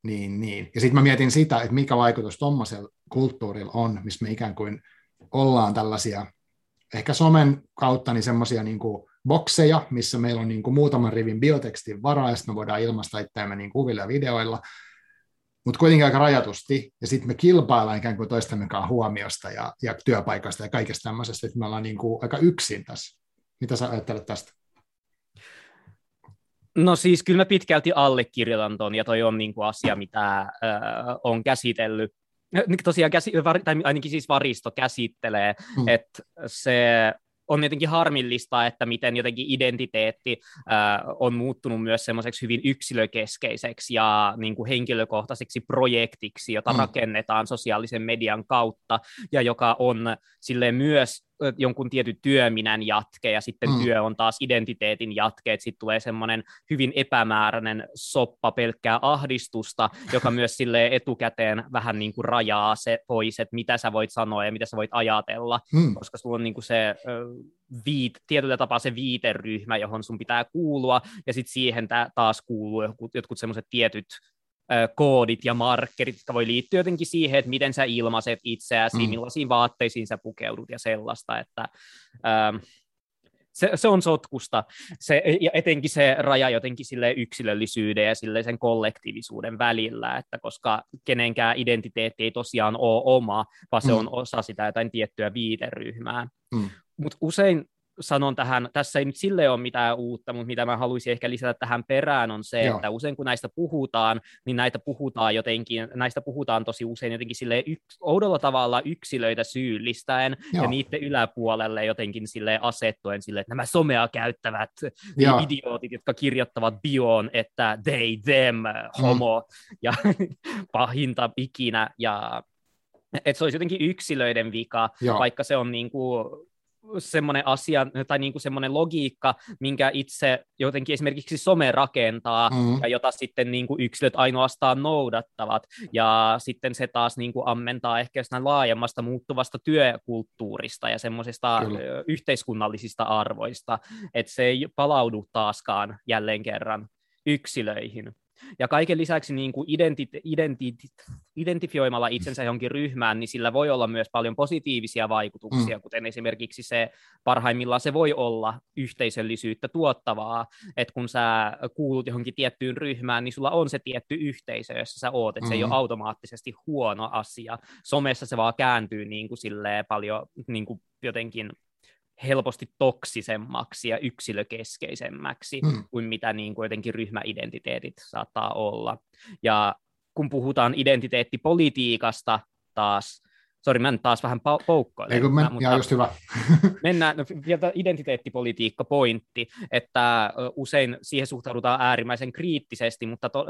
Niin, niin. Ja sitten mä mietin sitä, että mikä vaikutus tuommoisella kulttuurilla on, missä me ikään kuin ollaan tällaisia, ehkä somen kautta, niin semmoisia niin bokseja, missä meillä on niin kuin muutaman rivin biotekstin varaa, ja me voidaan ilmaista itseämme niin kuvilla ja videoilla, mutta kuitenkin aika rajatusti, ja sitten me kilpaillaan ikään kuin toistemme kanssa huomiosta ja, ja työpaikasta ja kaikesta tämmöisestä, että me ollaan niin kuin aika yksin tässä. Mitä sä ajattelet tästä? No siis kyllä mä pitkälti allekirjoitan ton, ja toi on niin kuin asia, mitä äh, on käsitellyt. Tosiaan, käsi, tai ainakin siis varisto käsittelee, mm. että se on jotenkin harmillista, että miten jotenkin identiteetti äh, on muuttunut myös semmoiseksi hyvin yksilökeskeiseksi ja niin kuin henkilökohtaiseksi projektiksi, jota mm. rakennetaan sosiaalisen median kautta ja joka on silleen myös jonkun tietyn työminän jatke, ja sitten mm. työ on taas identiteetin jatke, että sitten tulee semmoinen hyvin epämääräinen soppa pelkkää ahdistusta, joka myös sille etukäteen vähän niin kuin rajaa se pois, että mitä sä voit sanoa ja mitä sä voit ajatella, mm. koska sulla on niin kuin se viit, tietyllä tapaa se viiteryhmä, johon sun pitää kuulua, ja sitten siihen taas kuuluu jotkut, jotkut semmoiset tietyt koodit ja markkerit, jotka voi liittyä jotenkin siihen, että miten sä ilmaiset itseäsi, mm. millaisiin vaatteisiin sä pukeudut ja sellaista, että ähm, se, se on sotkusta, se, ja etenkin se raja jotenkin sille yksilöllisyyden ja sille sen kollektiivisuuden välillä, että koska kenenkään identiteetti ei tosiaan ole oma, vaan se mm. on osa sitä jotain tiettyä viiteryhmää. Mm. Mutta usein sanon tähän, tässä ei nyt sille ole mitään uutta, mutta mitä mä haluaisin ehkä lisätä tähän perään on se, Joo. että usein kun näistä puhutaan, niin näitä puhutaan jotenkin, näistä puhutaan tosi usein jotenkin sille yks, oudolla tavalla yksilöitä syyllistäen Joo. ja niiden yläpuolelle jotenkin sille asettuen sille, että nämä somea käyttävät Joo. idiootit, jotka kirjoittavat bioon, että they, them, homo mm. ja pahinta ikinä ja että se olisi jotenkin yksilöiden vika, Joo. vaikka se on niin kuin semmoinen asia tai niin kuin semmoinen logiikka, minkä itse jotenkin esimerkiksi some rakentaa mm. ja jota sitten niin kuin yksilöt ainoastaan noudattavat. Ja sitten se taas niin kuin ammentaa ehkä jostain laajemmasta muuttuvasta työkulttuurista ja semmoisista yhteiskunnallisista arvoista, että se ei palaudu taaskaan jälleen kerran yksilöihin. Ja kaiken lisäksi niin kuin identit- identit- identifioimalla itsensä johonkin ryhmään, niin sillä voi olla myös paljon positiivisia vaikutuksia, mm. kuten esimerkiksi se, parhaimmillaan se voi olla yhteisöllisyyttä tuottavaa, että kun sä kuulut johonkin tiettyyn ryhmään, niin sulla on se tietty yhteisö, jossa sä oot, että mm. se ei ole mm. automaattisesti huono asia. Somessa se vaan kääntyy niin kuin paljon niin kuin jotenkin helposti toksisemmaksi ja yksilökeskeisemmäksi mm. kuin mitä niin kuin jotenkin ryhmäidentiteetit saattaa olla. Ja kun puhutaan identiteettipolitiikasta taas, Sori, mä taas vähän poukkoilen. Eikö men, mutta just hyvä. mennään no, vielä identiteettipolitiikka-pointti, että usein siihen suhtaudutaan äärimmäisen kriittisesti, mutta, to,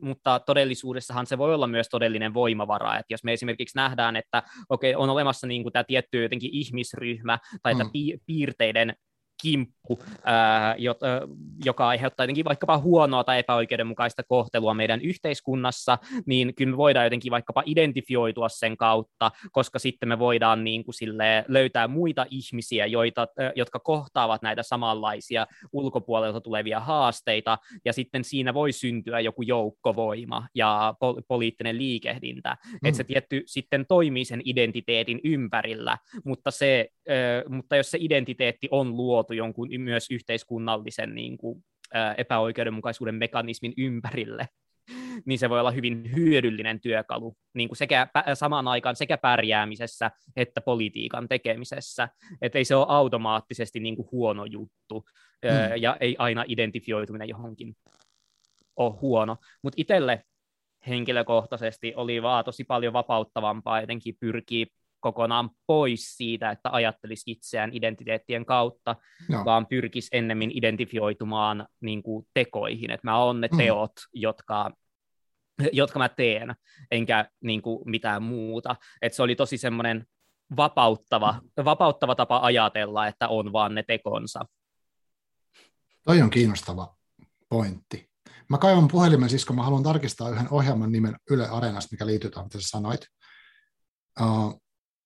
mutta todellisuudessahan se voi olla myös todellinen voimavara, että jos me esimerkiksi nähdään, että okei, on olemassa niin kuin tämä tietty jotenkin ihmisryhmä tai mm. piirteiden kimppu, ää, jot, ää, joka aiheuttaa jotenkin vaikkapa huonoa tai epäoikeudenmukaista kohtelua meidän yhteiskunnassa, niin kyllä me voidaan jotenkin vaikkapa identifioitua sen kautta, koska sitten me voidaan niin kuin sille löytää muita ihmisiä, joita, ää, jotka kohtaavat näitä samanlaisia ulkopuolelta tulevia haasteita, ja sitten siinä voi syntyä joku joukkovoima ja pol- poliittinen liikehdintä, mm. että se tietty sitten toimii sen identiteetin ympärillä, mutta, se, ää, mutta jos se identiteetti on luotu, luotu jonkun myös yhteiskunnallisen niin kuin, epäoikeudenmukaisuuden mekanismin ympärille, niin se voi olla hyvin hyödyllinen työkalu niin kuin sekä samaan aikaan sekä pärjäämisessä että politiikan tekemisessä. Että ei se ole automaattisesti niin kuin huono juttu hmm. ja ei aina identifioituminen johonkin ole huono. Mutta itselle henkilökohtaisesti oli vaan tosi paljon vapauttavampaa jotenkin pyrkiä kokonaan pois siitä, että ajattelisi itseään identiteettien kautta, no. vaan pyrkisi ennemmin identifioitumaan niin kuin tekoihin, että mä oon ne mm. teot, mm. jotka jotka mä teen, enkä niin kuin mitään muuta. Et se oli tosi semmoinen vapauttava, vapauttava tapa ajatella, että on vaan ne tekonsa. Toi on kiinnostava pointti. Mä kaivan puhelimen siis, kun mä haluan tarkistaa yhden ohjelman nimen Yle Areenasta, mikä liittyy tähän, mitä sä sanoit. Uh,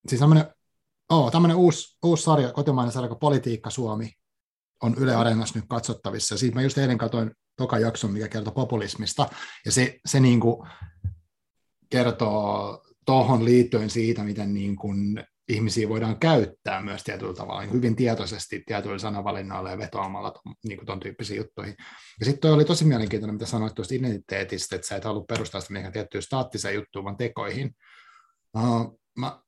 siis tämmöinen Oo, tämmöinen uusi, uusi sarja, kotimainen sarja Politiikka Suomi on Yle Areenassa nyt katsottavissa. Siitä mä just eilen katsoin toka jakson, mikä kertoo populismista, ja se, se niin kuin kertoo tuohon liittyen siitä, miten niin kuin ihmisiä voidaan käyttää myös tietyllä tavalla niin hyvin tietoisesti tietyillä sanavalinnoilla ja vetoamalla niin kuin ton tyyppisiin juttuihin. Ja sitten oli tosi mielenkiintoinen, mitä sanoit tuosta identiteetistä, että sä et halua perustaa sitä mihinkään tiettyyn staattiseen juttuun, vaan tekoihin. Uh, mä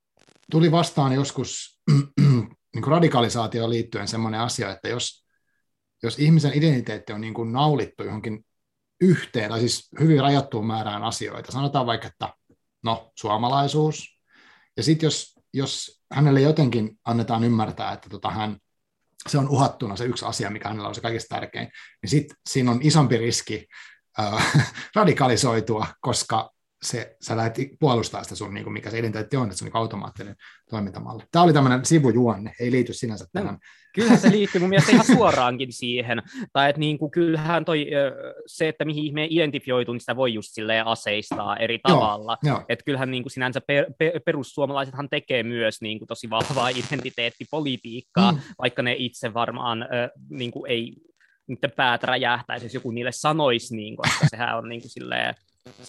tuli vastaan joskus niin radikalisaatioon liittyen semmoinen asia, että jos, jos ihmisen identiteetti on niin kuin naulittu johonkin yhteen, tai siis hyvin rajattuun määrään asioita, sanotaan vaikka, että no, suomalaisuus, ja sitten jos, jos hänelle jotenkin annetaan ymmärtää, että tota, hän, se on uhattuna se yksi asia, mikä hänellä on se kaikista tärkein, niin sitten siinä on isompi riski äh, radikalisoitua, koska se, sä lähdet puolustaa sitä sun, niin kuin mikä se identiteetti on, että se on niin automaattinen toimintamalli. Tämä oli tämmöinen sivujuonne, ei liity sinänsä no, tähän. Kyllähän se liittyy mun mielestä ihan suoraankin siihen, tai että niin kuin, kyllähän toi, se, että mihin ihmeen identifioituu, niin sitä voi just silleen aseistaa eri tavalla. Joo, joo. Että kyllähän niin kuin sinänsä per, per, perussuomalaisethan tekee myös niin kuin tosi vahvaa identiteettipolitiikkaa, mm. vaikka ne itse varmaan niin kuin ei niiden päät räjähtäisi, jos joku niille sanoisi, niin, koska sehän on niin kuin silleen,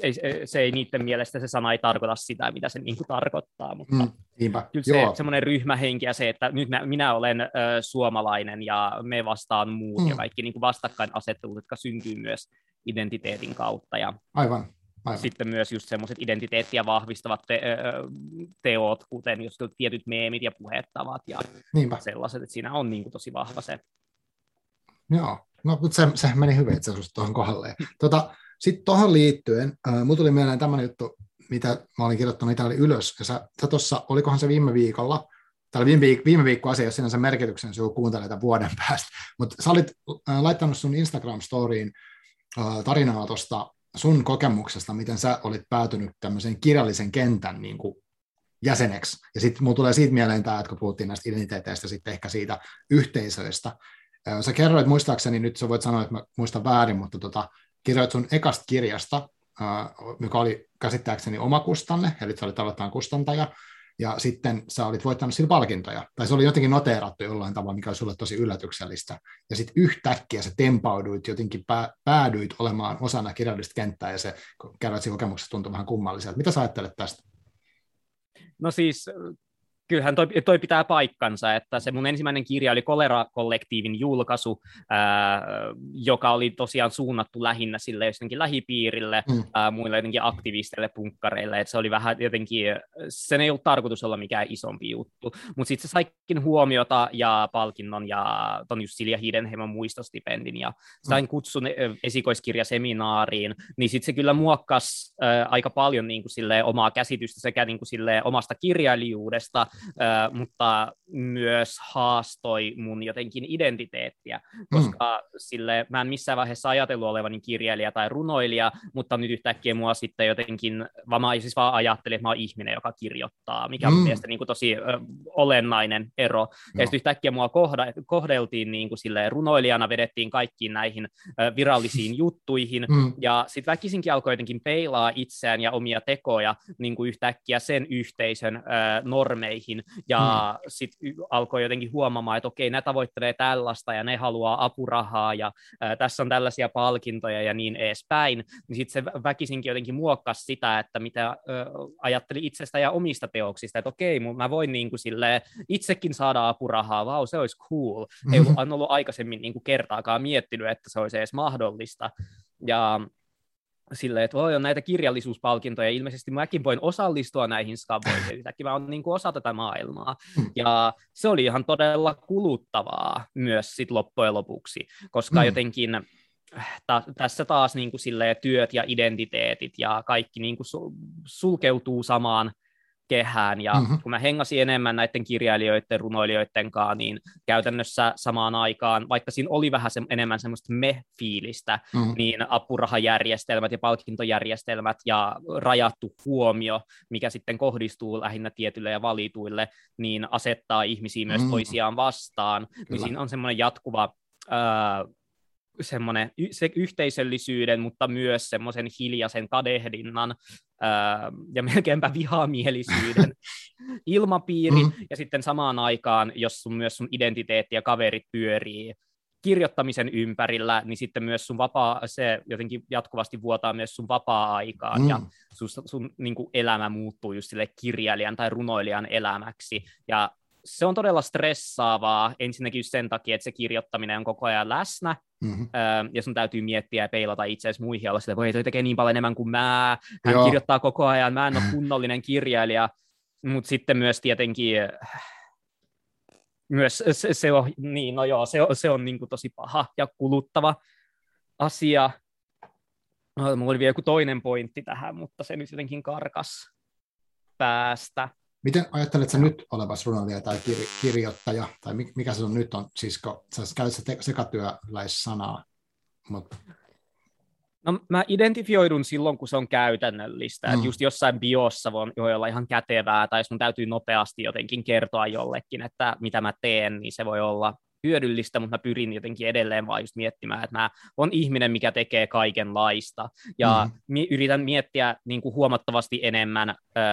ei, se ei niiden mielestä se sana ei tarkoita sitä, mitä se niin kuin tarkoittaa, mutta mm, kyllä se Joo. semmoinen ryhmähenki ja se, että nyt mä, minä olen ö, suomalainen ja me vastaan muut mm. ja kaikki niin kuin vastakkainasettelut, jotka syntyy myös identiteetin kautta. Ja aivan, aivan. Sitten myös just semmoiset identiteettiä vahvistavat te, ö, teot, kuten just tietyt meemit ja puhettavat ja Niinpä. sellaiset, että siinä on niin kuin tosi vahva se. Joo, no mutta se, se meni hyvin, että se tuohon kohdalle. Tota, sitten tuohon liittyen, äh, mulla tuli mieleen tämmöinen juttu, mitä mä olin kirjoittanut, oli ylös. Ja sä, sä tuossa, olikohan se viime viikolla, tai viime, viik- viime viikko asia, jos sinänsä merkityksen, joku kuuntelee tämän vuoden päästä. Mutta sä olit äh, laittanut sun Instagram-storiin äh, tarinaa tuosta sun kokemuksesta, miten sä olit päätynyt tämmöisen kirjallisen kentän niin kuin jäseneksi. Ja sitten mulla tulee siitä mieleen tämä, että kun puhuttiin näistä identiteeteistä, sitten ehkä siitä yhteisöistä. Äh, sä kerroit muistaakseni, nyt sä voit sanoa, että mä muistan väärin, mutta tota, kirjoit sun ekasta kirjasta, mikä oli käsittääkseni omakustanne, eli sä olit aloittain kustantaja, ja sitten sä olit voittanut sillä palkintoja, tai se oli jotenkin noteerattu jollain tavalla, mikä oli sulle tosi yllätyksellistä, ja sitten yhtäkkiä sä tempauduit, jotenkin pää, päädyit olemaan osana kirjallista kenttää, ja se kerroit kokemuksesta tuntui vähän kummalliselta. Mitä sä ajattelet tästä? No siis kyllähän toi, toi pitää paikkansa, että se mun ensimmäinen kirja oli Kolera-kollektiivin julkaisu, ää, joka oli tosiaan suunnattu lähinnä sille jotenkin lähipiirille, mm. ää, muille jotenkin aktivisteille, punkkareille, että se oli vähän jotenkin, sen ei ollut tarkoitus olla mikään isompi juttu, mutta sitten se saikin huomiota ja palkinnon ja ton just Silja Hidenheimon muistostipendin ja sain mm. kutsun esikoiskirjaseminaariin, niin sitten se kyllä muokkasi ää, aika paljon niin kuin silleen, omaa käsitystä sekä niin kuin silleen, omasta kirjailijuudesta, mutta myös haastoi mun jotenkin identiteettiä, koska mm. sille mä en missään vaiheessa ajatellut olevani kirjailija tai runoilija, mutta nyt yhtäkkiä mua sitten jotenkin, vaan mä siis vaan ajattelin, että mä oon ihminen, joka kirjoittaa, mikä on mm. mielestäni niin kuin tosi ö, olennainen ero. No. Ja sitten yhtäkkiä mua kohda, kohdeltiin niin kuin sille runoilijana, vedettiin kaikkiin näihin ö, virallisiin juttuihin, mm. ja sitten väkisinkin alkoi jotenkin peilaa itseään ja omia tekoja niin kuin yhtäkkiä sen yhteisön ö, normeihin, töihin, ja mm. sitten alkoi jotenkin huomaamaan, että okei, ne tavoittelee tällaista, ja ne haluaa apurahaa, ja ää, tässä on tällaisia palkintoja, ja niin edespäin, niin sitten se väkisinkin jotenkin muokkasi sitä, että mitä ää, ajatteli itsestä ja omista teoksista, että okei, mä voin niin kuin silleen, itsekin saada apurahaa, vau, se olisi cool. Ei ollut, ollut aikaisemmin niin kuin kertaakaan miettinyt, että se olisi edes mahdollista. Ja silleen, että voi on näitä kirjallisuuspalkintoja, ilmeisesti mäkin voin osallistua näihin skaboihin, yhtäkkiä mä oon niin kuin osa tätä maailmaa. Hmm. Ja se oli ihan todella kuluttavaa myös sit loppujen lopuksi, koska mm. jotenkin ta- tässä taas niin kuin silleen, työt ja identiteetit ja kaikki niin kuin sulkeutuu samaan kehään, ja mm-hmm. kun mä hengasin enemmän näiden kirjailijoiden, runoilijoiden kanssa, niin käytännössä samaan aikaan, vaikka siinä oli vähän se, enemmän semmoista me-fiilistä, mm-hmm. niin apurahajärjestelmät ja palkintojärjestelmät ja rajattu huomio, mikä sitten kohdistuu lähinnä tietyille ja valituille, niin asettaa ihmisiä myös mm-hmm. toisiaan vastaan, niin Kyllä. niin siinä on semmoinen jatkuva ää, semmoinen se yhteisöllisyyden, mutta myös semmoisen hiljaisen kadehdinnan ja melkeinpä vihamielisyyden ilmapiiri, mm. ja sitten samaan aikaan, jos sun, myös sun identiteetti ja kaverit pyörii kirjoittamisen ympärillä, niin sitten myös sun vapaa, se jotenkin jatkuvasti vuotaa myös sun vapaa-aikaan, mm. ja sun, sun niin kuin elämä muuttuu just sille kirjailijan tai runoilijan elämäksi, ja se on todella stressaavaa ensinnäkin sen takia, että se kirjoittaminen on koko ajan läsnä, mm-hmm. ja sun täytyy miettiä ja peilata itseäsi muihin olla että voi toi tekee niin paljon enemmän kuin mä, hän Joo. kirjoittaa koko ajan, mä en ole kunnollinen kirjailija, mutta sitten myös tietenkin myös se, se on, niin no joo, se on, se on niin kuin tosi paha ja kuluttava asia. Mulla oli vielä joku toinen pointti tähän, mutta se nyt jotenkin karkas päästä. Miten ajattelet sä nyt olevas runoilija tai kir- kirjoittaja, tai mikä se on nyt on, siis kun sä käytät sekatyöläissanaa, mutta No mä identifioidun silloin, kun se on käytännöllistä. Mm. Että just jossain biossa voi, voi olla ihan kätevää, tai jos mun täytyy nopeasti jotenkin kertoa jollekin, että mitä mä teen, niin se voi olla hyödyllistä, mutta mä pyrin jotenkin edelleen vaan just miettimään, että mä on ihminen, mikä tekee kaikenlaista. Ja mm. mi- yritän miettiä niin kuin huomattavasti enemmän öö,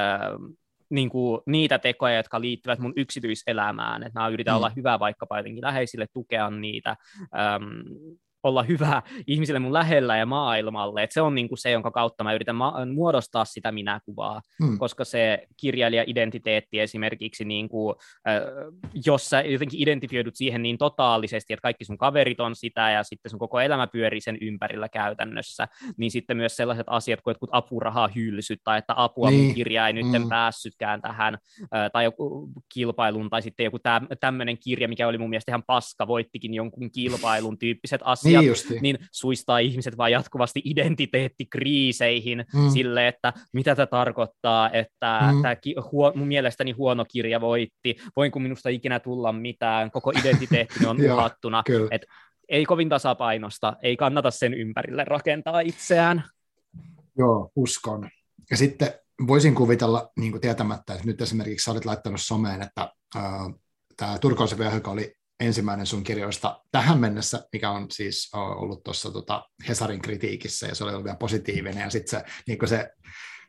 niin kuin niitä tekoja, jotka liittyvät mun yksityiselämään. Että mä yritän mm. olla hyvä vaikkapa jotenkin läheisille, tukea niitä. Öm, olla hyvä ihmisille mun lähellä ja maailmalle. Et se on niinku se, jonka kautta mä yritän ma- muodostaa sitä minäkuvaa, mm. koska se kirjailija-identiteetti esimerkiksi, niinku, äh, jos sä jotenkin identifioidut siihen niin totaalisesti, että kaikki sun kaverit on sitä ja sitten sun koko elämä pyörii sen ympärillä käytännössä, niin sitten myös sellaiset asiat kuin jotkut apurahahylsyt tai että apua niin. mun kirja ei nyt mm. päässytkään tähän äh, tai joku kilpailun tai sitten joku tämmöinen kirja, mikä oli mun mielestä ihan paska, voittikin jonkun kilpailun tyyppiset asiat, asiat, niin, niin suistaa ihmiset vaan jatkuvasti identiteettikriiseihin mm. sille, että mitä tämä tarkoittaa, että mm. tämä huo, mun mielestäni huono kirja voitti, voinko minusta ikinä tulla mitään, koko identiteetti on uhattuna. Et ei kovin tasapainosta, ei kannata sen ympärille rakentaa itseään. Joo, uskon. Ja sitten voisin kuvitella niin tietämättä, että nyt esimerkiksi sä olet laittanut someen, että äh, tämä Turkausen oli ensimmäinen sun kirjoista tähän mennessä, mikä on siis ollut tuossa tota Hesarin kritiikissä, ja se oli ollut vielä positiivinen, ja sitten se, niin se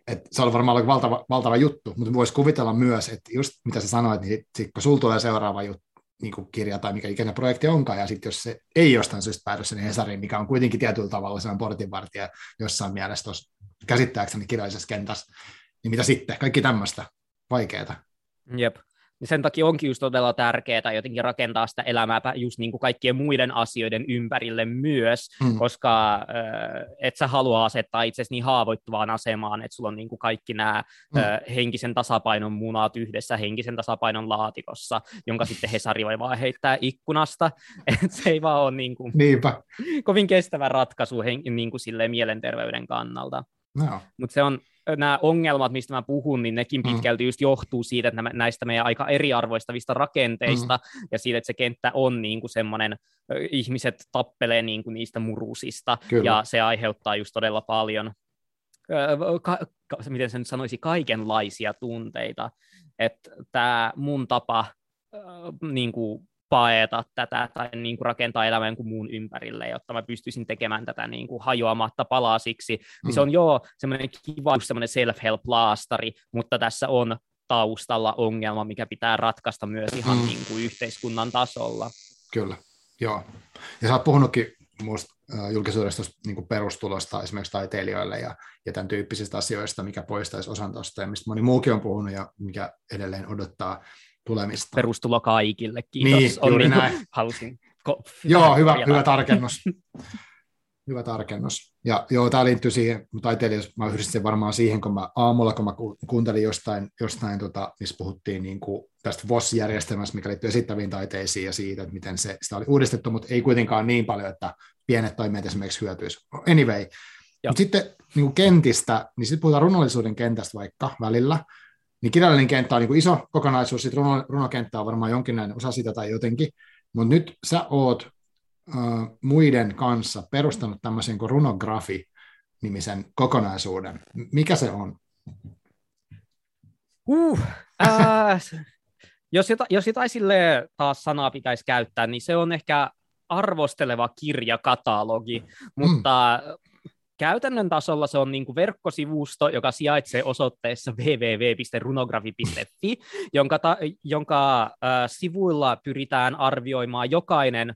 että se oli varmaan ollut valtava, valtava juttu, mutta voisi kuvitella myös, että just mitä sä sanoit, niin sit, kun sulla tulee seuraava juttu, niin kuin kirja tai mikä ikinä projekti onkaan, ja sitten jos se ei jostain syystä päädy sinne Hesariin, mikä on kuitenkin tietyllä tavalla se on portinvartija jossain mielessä tuossa käsittääkseni kirjallisessa kentässä, niin mitä sitten? Kaikki tämmöistä vaikeaa. Jep niin sen takia onkin just todella tärkeää jotenkin rakentaa sitä elämää just niin kuin kaikkien muiden asioiden ympärille myös, mm. koska äh, et sä halua asettaa itsesi niin haavoittuvaan asemaan, että sulla on niin kuin kaikki nämä mm. äh, henkisen tasapainon munat yhdessä henkisen tasapainon laatikossa, jonka sitten Hesari voi vaan heittää ikkunasta, että se ei vaan ole niin kuin kovin kestävä ratkaisu hen- niin kuin mielenterveyden kannalta. No. Mutta se on, nämä ongelmat, mistä mä puhun, niin nekin mm. pitkälti mm. just johtuu siitä, että näistä meidän aika eriarvoistavista rakenteista mm. ja siitä, että se kenttä on niin kuin semmoinen, ihmiset tappelee niin kuin niistä murusista Kyllä. ja se aiheuttaa just todella paljon, ka, ka, miten sen sanoisi, kaikenlaisia tunteita. Että tämä mun tapa niin kuin paeta tätä tai niin kuin rakentaa elämää jonkun muun ympärille, jotta mä pystyisin tekemään tätä niin kuin hajoamatta palasiksi. Mm. Niin se on joo semmoinen kiva semmoinen self-help-laastari, mutta tässä on taustalla ongelma, mikä pitää ratkaista myös ihan mm. niin kuin yhteiskunnan tasolla. Kyllä, joo. Ja sä oot puhunutkin muista julkisuudesta niin perustulosta esimerkiksi taiteilijoille ja, ja tämän tyyppisistä asioista, mikä poistaisi osan tuosta ja mistä moni muukin on puhunut ja mikä edelleen odottaa tulemista. Perustulo kaikille, kiitos. Niin, on niin näin. Halusin ko- Joo, hyvä, hyvä tarkennus. hyvä tarkennus. Ja joo, tämä liittyy siihen, taiteilijoissa mä yhdistin varmaan siihen, kun mä aamulla, kun mä kuuntelin jostain, jostain tota, missä puhuttiin niin kuin tästä VOS-järjestelmästä, mikä liittyy esittäviin taiteisiin ja siitä, että miten se, sitä oli uudistettu, mutta ei kuitenkaan niin paljon, että pienet toimijat esimerkiksi hyötyisivät. Anyway, mutta sitten niin kuin kentistä, niin sitten puhutaan runollisuuden kentästä vaikka välillä, niin kirjallinen kenttä on niin kuin iso kokonaisuus, sitten runo, runokenttä on varmaan jonkinlainen osa sitä tai jotenkin, mutta nyt sä oot äh, muiden kanssa perustanut tämmöisen kuin runografi-nimisen kokonaisuuden. Mikä se on? Uh, äh, jos, jota, jos jotain sille taas sanaa pitäisi käyttää, niin se on ehkä arvosteleva kirjakatalogi, mutta mm käytännön tasolla se on niin kuin verkkosivusto, joka sijaitsee osoitteessa www.runografi.fi, jonka, ta, jonka äh, sivuilla pyritään arvioimaan jokainen äh,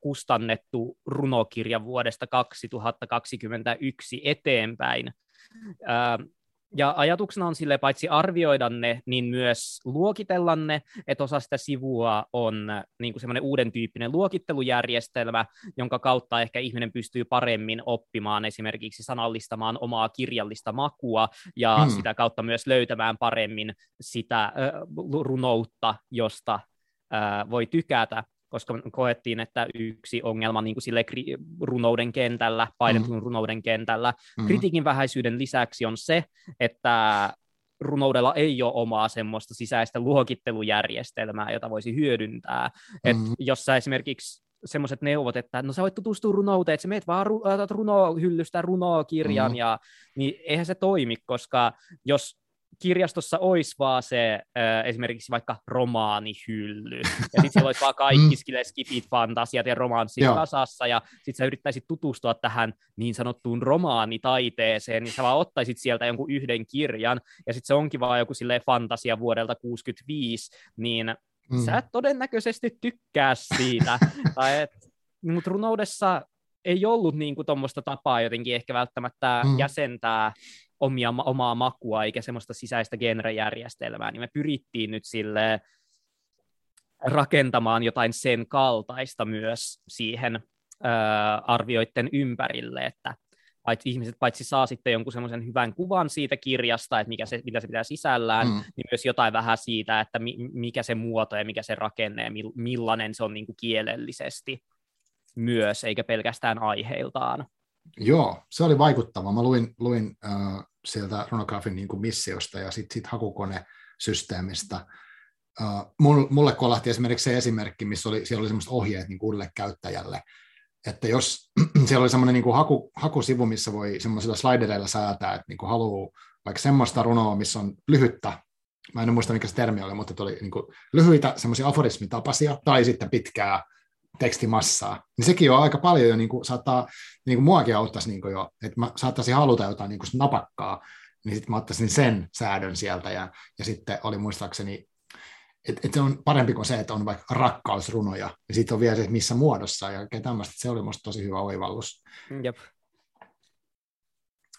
kustannettu runokirja vuodesta 2021 eteenpäin. Äh, ja ajatuksena on sille paitsi arvioida ne, niin myös luokitella ne, että osa sitä sivua on niin kuin semmoinen uuden tyyppinen luokittelujärjestelmä, jonka kautta ehkä ihminen pystyy paremmin oppimaan esimerkiksi sanallistamaan omaa kirjallista makua ja hmm. sitä kautta myös löytämään paremmin sitä äh, runoutta, josta äh, voi tykätä koska koettiin, että yksi ongelma niin kuin sille kri- runouden kentällä, painetun mm-hmm. runouden kentällä, mm-hmm. kritiikin vähäisyyden lisäksi on se, että runoudella ei ole omaa semmoista sisäistä luokittelujärjestelmää, jota voisi hyödyntää. Mm-hmm. Et jos sä esimerkiksi semmoiset neuvot, että no sä voit tutustua runouteen, että sä meet vaan ru- runohyllystä runokirjan, mm-hmm. ja, niin eihän se toimi, koska jos kirjastossa olisi vaan se äh, esimerkiksi vaikka romaanihylly, ja sitten siellä olisi vaan kaikki mm. skipit, fantasiat ja romanssit kasassa, ja sitten sä yrittäisit tutustua tähän niin sanottuun romaanitaiteeseen, niin sä vaan ottaisit sieltä jonkun yhden kirjan, ja sitten se onkin vaan joku silleen fantasia vuodelta 65, niin mm. sä et todennäköisesti tykkää siitä, tai et, mutta runoudessa ei ollut niin kuin tuommoista tapaa jotenkin ehkä välttämättä mm. jäsentää omia, omaa makua eikä semmoista sisäistä genrejärjestelmää, niin me pyrittiin nyt sille rakentamaan jotain sen kaltaista myös siihen ö, arvioiden ympärille, että paitsi, ihmiset paitsi saa sitten jonkun semmoisen hyvän kuvan siitä kirjasta, että mikä se, mitä se pitää sisällään, mm. niin myös jotain vähän siitä, että mi, mikä se muoto ja mikä se rakenne ja millainen se on niin kuin kielellisesti myös, eikä pelkästään aiheiltaan. Joo, se oli vaikuttava. Mä luin, luin äh, sieltä Runografin niin missiosta ja sitten sit hakukonesysteemistä. Uh, mulle kolahti esimerkiksi se esimerkki, missä oli, siellä oli semmoiset ohjeet niin uudelle käyttäjälle, että jos siellä oli semmoinen niin haku, hakusivu, missä voi semmoisilla slidereilla säätää, että niin kuin haluaa vaikka semmoista runoa, missä on lyhyttä, mä en muista mikä se termi oli, mutta oli niin kuin lyhyitä semmoisia aforismitapaisia tai sitten pitkää tekstimassaa, niin sekin on aika paljon jo, niin kuin, saattaa, niin kuin muakin auttaisi niin kuin jo, että mä saattaisin haluta jotain niin kuin napakkaa, niin sitten mä ottaisin sen säädön sieltä, ja, ja sitten oli muistaakseni, että et se on parempi kuin se, että on vaikka rakkausrunoja, ja sitten on vielä se, missä muodossa, ja tämmöistä, se oli musta tosi hyvä oivallus. Jep.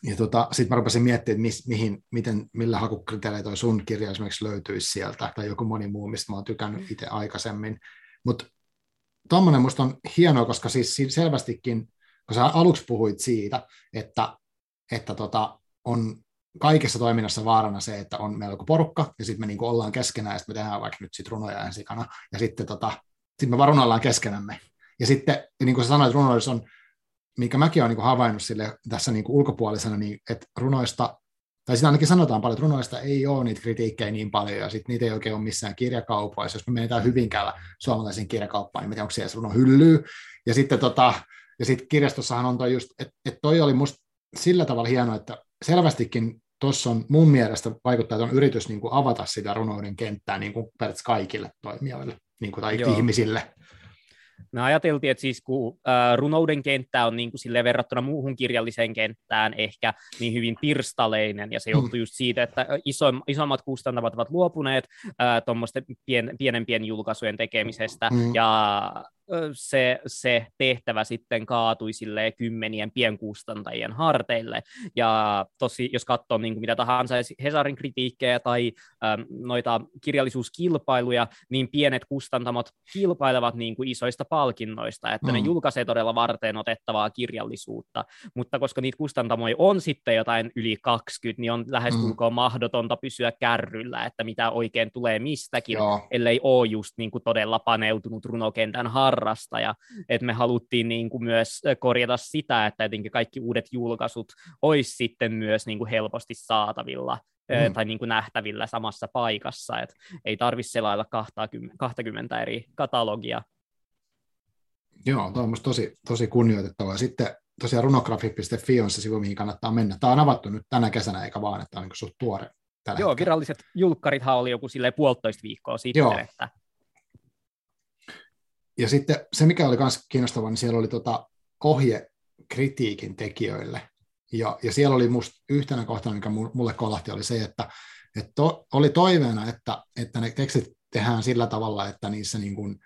Ja tota, sitten mä rupesin miettimään, että mihin, miten, millä hakukriteereillä toi sun kirja esimerkiksi löytyisi sieltä, tai joku moni muu, mistä mä oon tykännyt itse aikaisemmin. Mutta tuommoinen musta on hienoa, koska siis selvästikin, kun sä aluksi puhuit siitä, että, että tota, on kaikessa toiminnassa vaarana se, että on meillä joku porukka, ja sitten me niinku ollaan keskenään, ja sitten me tehdään vaikka nyt sit runoja ensikana, ja sitten tota, sit me vaan runoillaan keskenämme. Ja sitten, niin kuin sä sanoit, runoilus on, minkä mäkin olen niin havainnut sille tässä niin ulkopuolisena, niin että runoista tai sitä ainakin sanotaan paljon, että runoista ei ole niitä kritiikkejä niin paljon, ja sitten niitä ei oikein ole missään kirjakaupoissa. Jos me menetään Hyvinkäällä suomalaisiin kirjakauppaan, niin mä tiedän, onko siellä runo hyllyy. Ja sitten tota, ja sit kirjastossahan on toi just, että et toi oli musta sillä tavalla hienoa, että selvästikin tuossa on mun mielestä vaikuttaa, että on yritys niin kuin avata sitä runouden kenttää niin kuin kaikille toimijoille niin kuin, tai Joo. ihmisille. Me ajateltiin, että siis kun äh, runouden kenttä on niin kuin sille verrattuna muuhun kirjalliseen kenttään ehkä niin hyvin pirstaleinen, ja se mm. johtuu just siitä, että iso, isommat kustantavat ovat luopuneet äh, tuommoisten pien, pienempien julkaisujen tekemisestä, mm. ja se, se tehtävä sitten kaatui sille kymmenien pienkustantajien harteille. Ja tosi, jos katsoo niin kuin mitä tahansa Hesarin kritiikkejä tai äm, noita kirjallisuuskilpailuja, niin pienet kustantamot kilpailevat niin kuin isoista palkinnoista, että mm. ne julkaisee todella varten otettavaa kirjallisuutta. Mutta koska niitä kustantamoja on sitten jotain yli 20, niin on lähestulkoon mm. mahdotonta pysyä kärryllä, että mitä oikein tulee mistäkin, Joo. ellei ole just niin kuin todella paneutunut runokentän har harrastaja, että me haluttiin niin kuin myös korjata sitä, että jotenkin kaikki uudet julkaisut olisi sitten myös niin kuin helposti saatavilla mm. tai niin kuin nähtävillä samassa paikassa, että ei tarvitse selailla 20, 20 eri katalogia. Joo, tuo on tosi, tosi kunnioitettavaa. Sitten tosiaan runografi.fi on se sivu, mihin kannattaa mennä. Tämä on avattu nyt tänä kesänä, eikä vaan, että on niin suht tuore. Joo, hetkellä. viralliset julkkarithan oli joku sille puolitoista viikkoa sitten, Joo. että ja sitten se, mikä oli myös kiinnostavaa, niin siellä oli tota ohje kritiikin tekijöille. Ja, ja siellä oli musta yhtenä kohtana, mikä mulle kolahti, oli se, että, että to, oli toiveena, että, että ne tekstit tehdään sillä tavalla, että niissä niin kuin,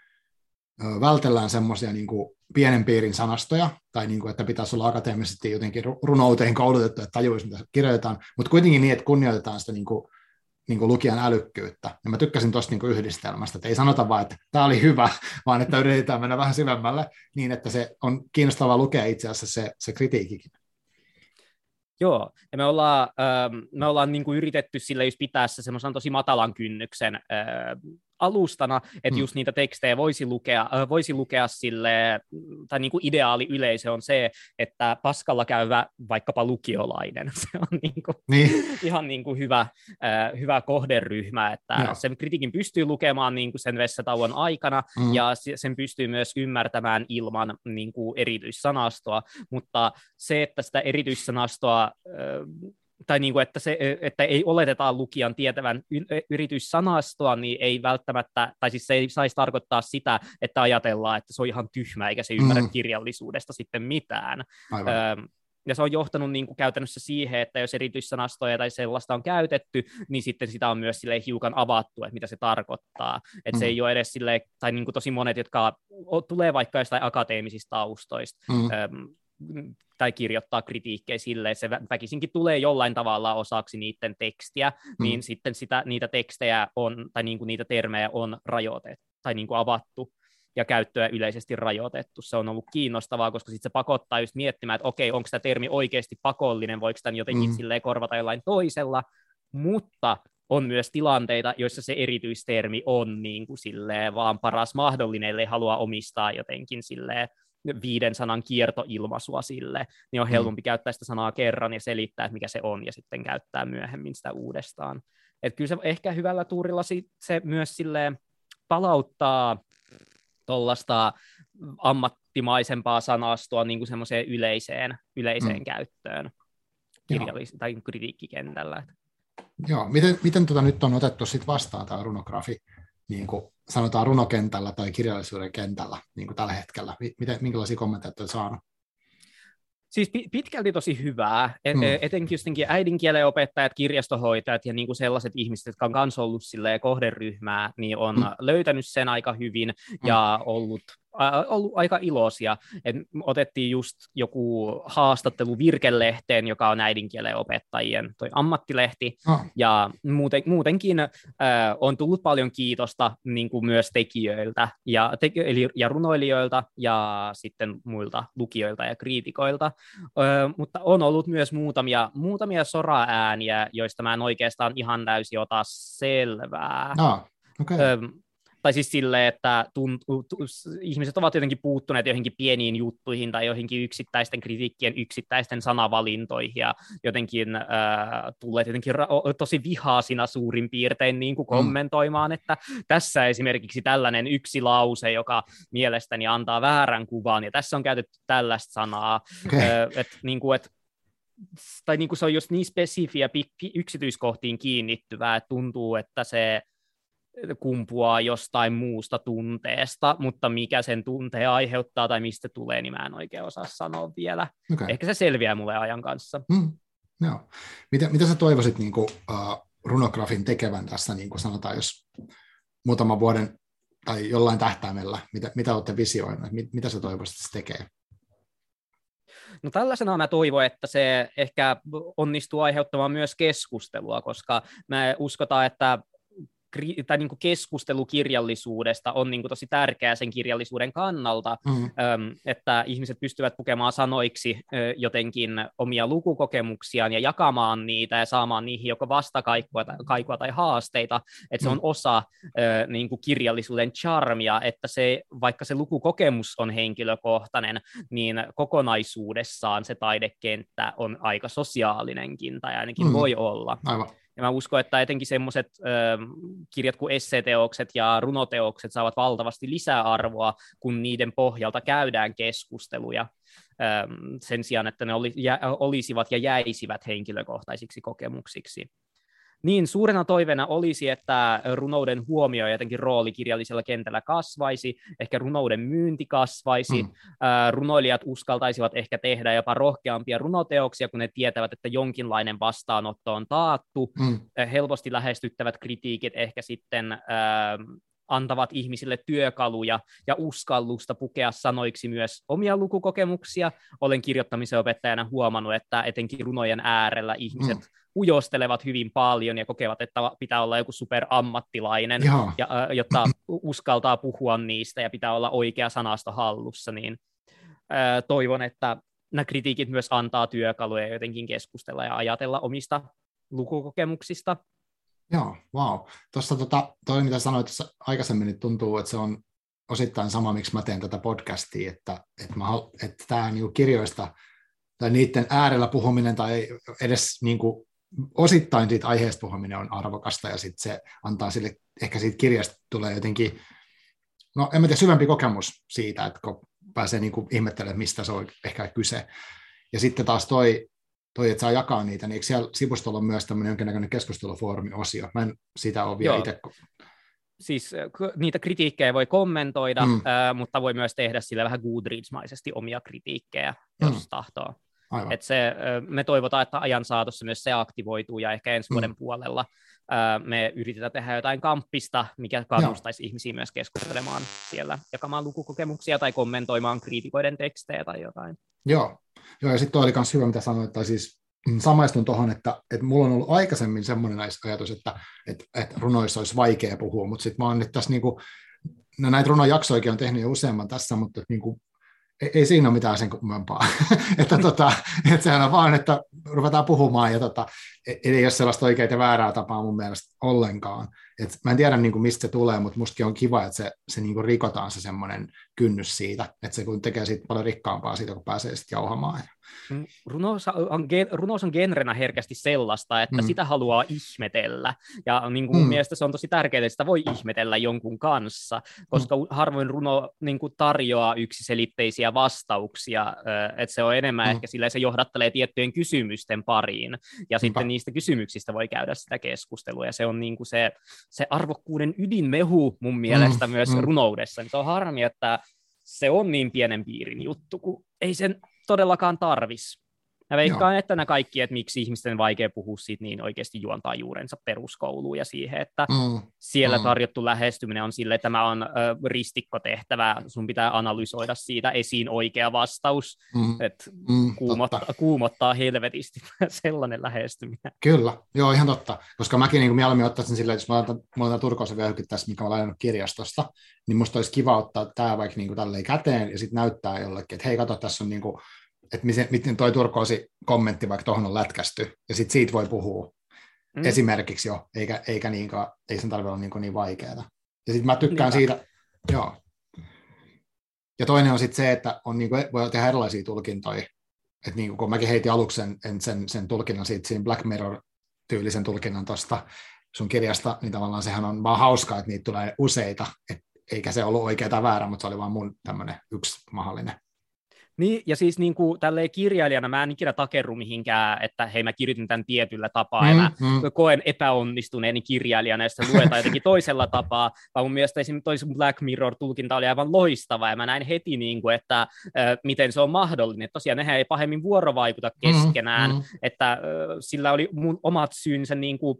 vältellään semmoisia niin pienen piirin sanastoja, tai niin kuin, että pitäisi olla akateemisesti jotenkin runouteen koulutettu, että tajuisi, mitä kirjoitetaan, mutta kuitenkin niin, että kunnioitetaan sitä niin kuin, niin kuin lukijan älykkyyttä. Ja mä tykkäsin tuosta niin yhdistelmästä, että ei sanota vaan, että tämä oli hyvä, vaan että yritetään mennä vähän syvemmälle niin, että se on kiinnostavaa lukea itse asiassa se, se kritiikikin. Joo, ja me ollaan, ähm, me ollaan niin kuin yritetty sille just pitää se semmoisen tosi matalan kynnyksen äh, alustana, että mm. just niitä tekstejä voisi lukea, äh, voisi lukea sille, tai niin kuin ideaali yleisö on se, että paskalla käyvä vaikkapa lukiolainen, se on niin kuin, niin. ihan niin kuin hyvä, äh, hyvä kohderyhmä, että Joo. sen kritiikin pystyy lukemaan niin kuin sen vessatauon aikana, mm. ja sen pystyy myös ymmärtämään ilman niin kuin erityissanastoa, mutta se, että sitä erityissanastoa äh, tai niin kuin, että, se, että ei oleteta lukijan tietävän yrityssanastoa, niin ei välttämättä, tai siis se ei saisi tarkoittaa sitä, että ajatellaan, että se on ihan tyhmä, eikä se ymmärrä mm. kirjallisuudesta sitten mitään. Aivan. ja se on johtanut niin kuin käytännössä siihen, että jos erityissanastoja tai sellaista on käytetty, niin sitten sitä on myös sille hiukan avattu, että mitä se tarkoittaa. Että mm. se ei ole edes sille, tai niin kuin tosi monet, jotka tulee vaikka jostain akateemisista taustoista, mm tai kirjoittaa kritiikkejä silleen, että se väkisinkin tulee jollain tavalla osaksi niiden tekstiä, mm. niin sitten sitä, niitä tekstejä on, tai niin kuin niitä termejä on rajoitettu, tai niin kuin avattu ja käyttöä yleisesti rajoitettu. Se on ollut kiinnostavaa, koska sitten se pakottaa just miettimään, että okei, onko tämä termi oikeasti pakollinen, voiko tämän jotenkin mm. silleen korvata jollain toisella, mutta on myös tilanteita, joissa se erityistermi on niin kuin silleen vaan paras mahdollinen, ellei halua omistaa jotenkin silleen viiden sanan kiertoilmaisua sille, niin on mm. helpompi mm. käyttää sitä sanaa kerran ja selittää, että mikä se on, ja sitten käyttää myöhemmin sitä uudestaan. Et kyllä se ehkä hyvällä tuurilla se myös sille palauttaa tuollaista ammattimaisempaa sanastoa niin kuin semmoiseen yleiseen, yleiseen mm. käyttöön kirjallis- tai kritiikkikentällä. Joo, miten, miten tota nyt on otettu sit vastaan tämä runografi niin kuin sanotaan runokentällä tai kirjallisuuden kentällä niin kuin tällä hetkellä? Miten, minkälaisia kommentteja olet saanut? Siis pitkälti tosi hyvää, et, mm. etenkin jotenkin äidinkielen opettajat, kirjastohoitajat ja niinku sellaiset ihmiset, jotka on myös ollut kohderyhmää, niin on mm. löytänyt sen aika hyvin mm. ja ollut ollut aika iloisia. Et otettiin just joku haastattelu Virkelehteen, joka on äidinkielen opettajien toi ammattilehti, oh. ja muuten, muutenkin äh, on tullut paljon kiitosta niin kuin myös tekijöiltä, ja, te, eli, ja runoilijoilta, ja sitten muilta lukijoilta ja kriitikoilta, äh, mutta on ollut myös muutamia, muutamia sora-ääniä, joista mä en oikeastaan ihan täysin ota selvää. No. Okay. Ö, tai siis silleen, että tunt, t, ihmiset ovat jotenkin puuttuneet johonkin pieniin juttuihin tai johonkin yksittäisten kritiikkien yksittäisten sanavalintoihin ja jotenkin äh, tulleet jotenkin ra- tosi vihaasina suurin piirtein niin kuin mm. kommentoimaan, mm. että tässä esimerkiksi tällainen yksi lause, joka mielestäni antaa väärän kuvan ja tässä on käytetty tällaista sanaa, okay. äh, että niin kuin, että tai niin kuin se on just niin spesifiä yksityiskohtiin kiinnittyvää, että tuntuu, että se kumpuaa jostain muusta tunteesta, mutta mikä sen tunteen aiheuttaa tai mistä tulee, niin mä en oikein osaa sanoa vielä. Okay. Ehkä se selviää mulle ajan kanssa. Mm, joo. Mitä, mitä sä toivoisit niin kuin, uh, runografin tekevän tässä, niin kuin sanotaan, jos muutaman vuoden tai jollain tähtäimellä, mitä, mitä olette visioineet, mit, mitä sä toivoisit, että se tekee? No tällaisena mä toivon, että se ehkä onnistuu aiheuttamaan myös keskustelua, koska mä uskotaan, että tai niin kuin keskustelu kirjallisuudesta on niin kuin tosi tärkeää sen kirjallisuuden kannalta, mm. että ihmiset pystyvät pukemaan sanoiksi jotenkin omia lukukokemuksiaan ja jakamaan niitä ja saamaan niihin joko vastakaikua tai, kaikua tai haasteita, että se on mm. osa niin kuin kirjallisuuden charmia, että se, vaikka se lukukokemus on henkilökohtainen, niin kokonaisuudessaan se taidekenttä on aika sosiaalinenkin, tai ainakin mm. voi olla. Aivan. Ja mä uskon, että etenkin semmoiset kirjat kuin esseteokset ja runoteokset saavat valtavasti lisäarvoa, kun niiden pohjalta käydään keskusteluja sen sijaan, että ne olisivat ja jäisivät henkilökohtaisiksi kokemuksiksi. Niin, suurena toiveena olisi, että runouden huomio ja jotenkin rooli kirjallisella kentällä kasvaisi, ehkä runouden myynti kasvaisi, mm. runoilijat uskaltaisivat ehkä tehdä jopa rohkeampia runoteoksia, kun ne tietävät, että jonkinlainen vastaanotto on taattu, mm. helposti lähestyttävät kritiikit ehkä sitten antavat ihmisille työkaluja ja uskallusta pukea sanoiksi myös omia lukukokemuksia. Olen kirjoittamisen opettajana huomannut, että etenkin runojen äärellä ihmiset mm. ujostelevat hyvin paljon ja kokevat, että pitää olla joku superammattilainen, ja, jotta uskaltaa puhua niistä ja pitää olla oikea sanasto hallussa, niin toivon, että nämä kritiikit myös antaa työkaluja jotenkin keskustella ja ajatella omista lukukokemuksista. Joo, wow. Tuossa tota, toi, mitä sanoit tuossa aikaisemmin, niin tuntuu, että se on osittain sama, miksi mä teen tätä podcastia, että, että, mä, että tämä niin kirjoista tai niiden äärellä puhuminen tai edes niin kuin, osittain siitä aiheesta puhuminen on arvokasta ja sitten se antaa sille, ehkä siitä kirjasta tulee jotenkin, no en mä tiedä, syvempi kokemus siitä, että kun pääsee niin kuin ihmettelemään, mistä se on ehkä kyse. Ja sitten taas toi, toi, että saa jakaa niitä, niin eikö siellä sivustolla on myös tämmöinen jonkinnäköinen keskustelufoorumin osio? Mä en sitä ole vielä itse siis niitä kritiikkejä voi kommentoida, mm. äh, mutta voi myös tehdä sillä vähän Goodreads-maisesti omia kritiikkejä, jos mm. tahtoo. Et se, me toivotaan, että ajan saatossa myös se aktivoituu ja ehkä ensi vuoden mm. puolella äh, me yritetään tehdä jotain kamppista, mikä kannustaisi Joo. ihmisiä myös keskustelemaan siellä, jakamaan lukukokemuksia tai kommentoimaan kriitikoiden tekstejä tai jotain. Joo, Joo, ja sitten oli myös hyvä, mitä sanoit, tai siis samaistun tuohon, että, että mulla on ollut aikaisemmin semmoinen ajatus, että, että, että runoissa olisi vaikea puhua, mutta sitten mä oon nyt tässä niin kuin, no näitä runojaksoikin on tehnyt jo useamman tässä, mutta niin kuin, ei, ei siinä ole mitään sen kummempaa. että, tota, että sehän on vaan, että ruvetaan puhumaan ja tota, e, ei ole sellaista oikeaa ja väärää tapaa mun mielestä ollenkaan. Et mä en tiedä, niin kuin, mistä se tulee, mutta mustakin on kiva, että se, se niin kuin rikotaan se semmoinen kynnys siitä, että se kun tekee siitä paljon rikkaampaa siitä, kun pääsee sitten jauhamaan. Mm, runous on, runous on genrenä herkästi sellaista, että mm. sitä haluaa ihmetellä. Ja niin kuin mun mm. mielestä se on tosi tärkeää, että sitä voi ihmetellä jonkun kanssa, koska mm. harvoin runo niin kuin tarjoaa yksiselitteisiä vastauksia. Että se on enemmän mm. ehkä sillä se johdattelee tiettyjen kysymysten pariin. Ja mm. sitten niistä kysymyksistä voi käydä sitä keskustelua. Ja se on niin kuin se se arvokkuuden ydinmehu mun mielestä mm, myös mm. runoudessa. Niin se on harmi, että se on niin pienen piirin juttu, kun ei sen todellakaan tarvis. Mä veikkaan, Joo. että nämä kaikki, että miksi ihmisten vaikea puhua siitä, niin oikeasti juontaa juurensa peruskouluun ja siihen, että mm. siellä mm. tarjottu lähestyminen on sille, että tämä on ö, ristikkotehtävä, sun pitää analysoida siitä esiin oikea vastaus, mm. että mm, kuumottaa, kuumottaa helvetisti sellainen lähestyminen. Kyllä, joo ihan totta, koska mäkin niin mieluummin ottaisin silleen, että jos mä otan, mä otan Turkoisen vyöhykin tässä, mikä mä lainannut kirjastosta, niin musta olisi kiva ottaa tämä vaikka niin kuin tälleen käteen ja sitten näyttää jollekin, että hei kato, tässä on niin kuin että miten, miten toi Turkoosi kommentti vaikka tuohon on lätkästy, ja sitten siitä voi puhua mm. esimerkiksi jo, eikä, eikä niinkaan, ei sen tarvitse olla niin, niin vaikeaa. Ja sitten mä tykkään Niinpä. siitä, joo. Ja toinen on sitten se, että on niin kuin, voi tehdä erilaisia tulkintoja. että niin kun mäkin heitin aluksi sen, sen, sen tulkinnan siitä, siinä Black Mirror-tyylisen tulkinnan tuosta sun kirjasta, niin tavallaan sehän on vaan hauskaa, että niitä tulee useita, et, eikä se ollut oikea tai väärä, mutta se oli vaan mun tämmöinen yksi mahdollinen niin, ja siis niin kuin, tälleen kirjailijana mä en ikinä takerru mihinkään, että hei mä kirjoitin tämän tietyllä tapaa, mm, ja mä mm. koen epäonnistuneeni kirjailijana, ja sitä luetaan jotenkin toisella tapaa, vaan mun mielestä esimerkiksi toi Black Mirror-tulkinta oli aivan loistava, ja mä näin heti, niin kuin, että äh, miten se on mahdollinen. Että tosiaan nehän ei pahemmin vuorovaikuta mm, keskenään, mm, mm. että äh, sillä oli mun omat syynsä niin kuin,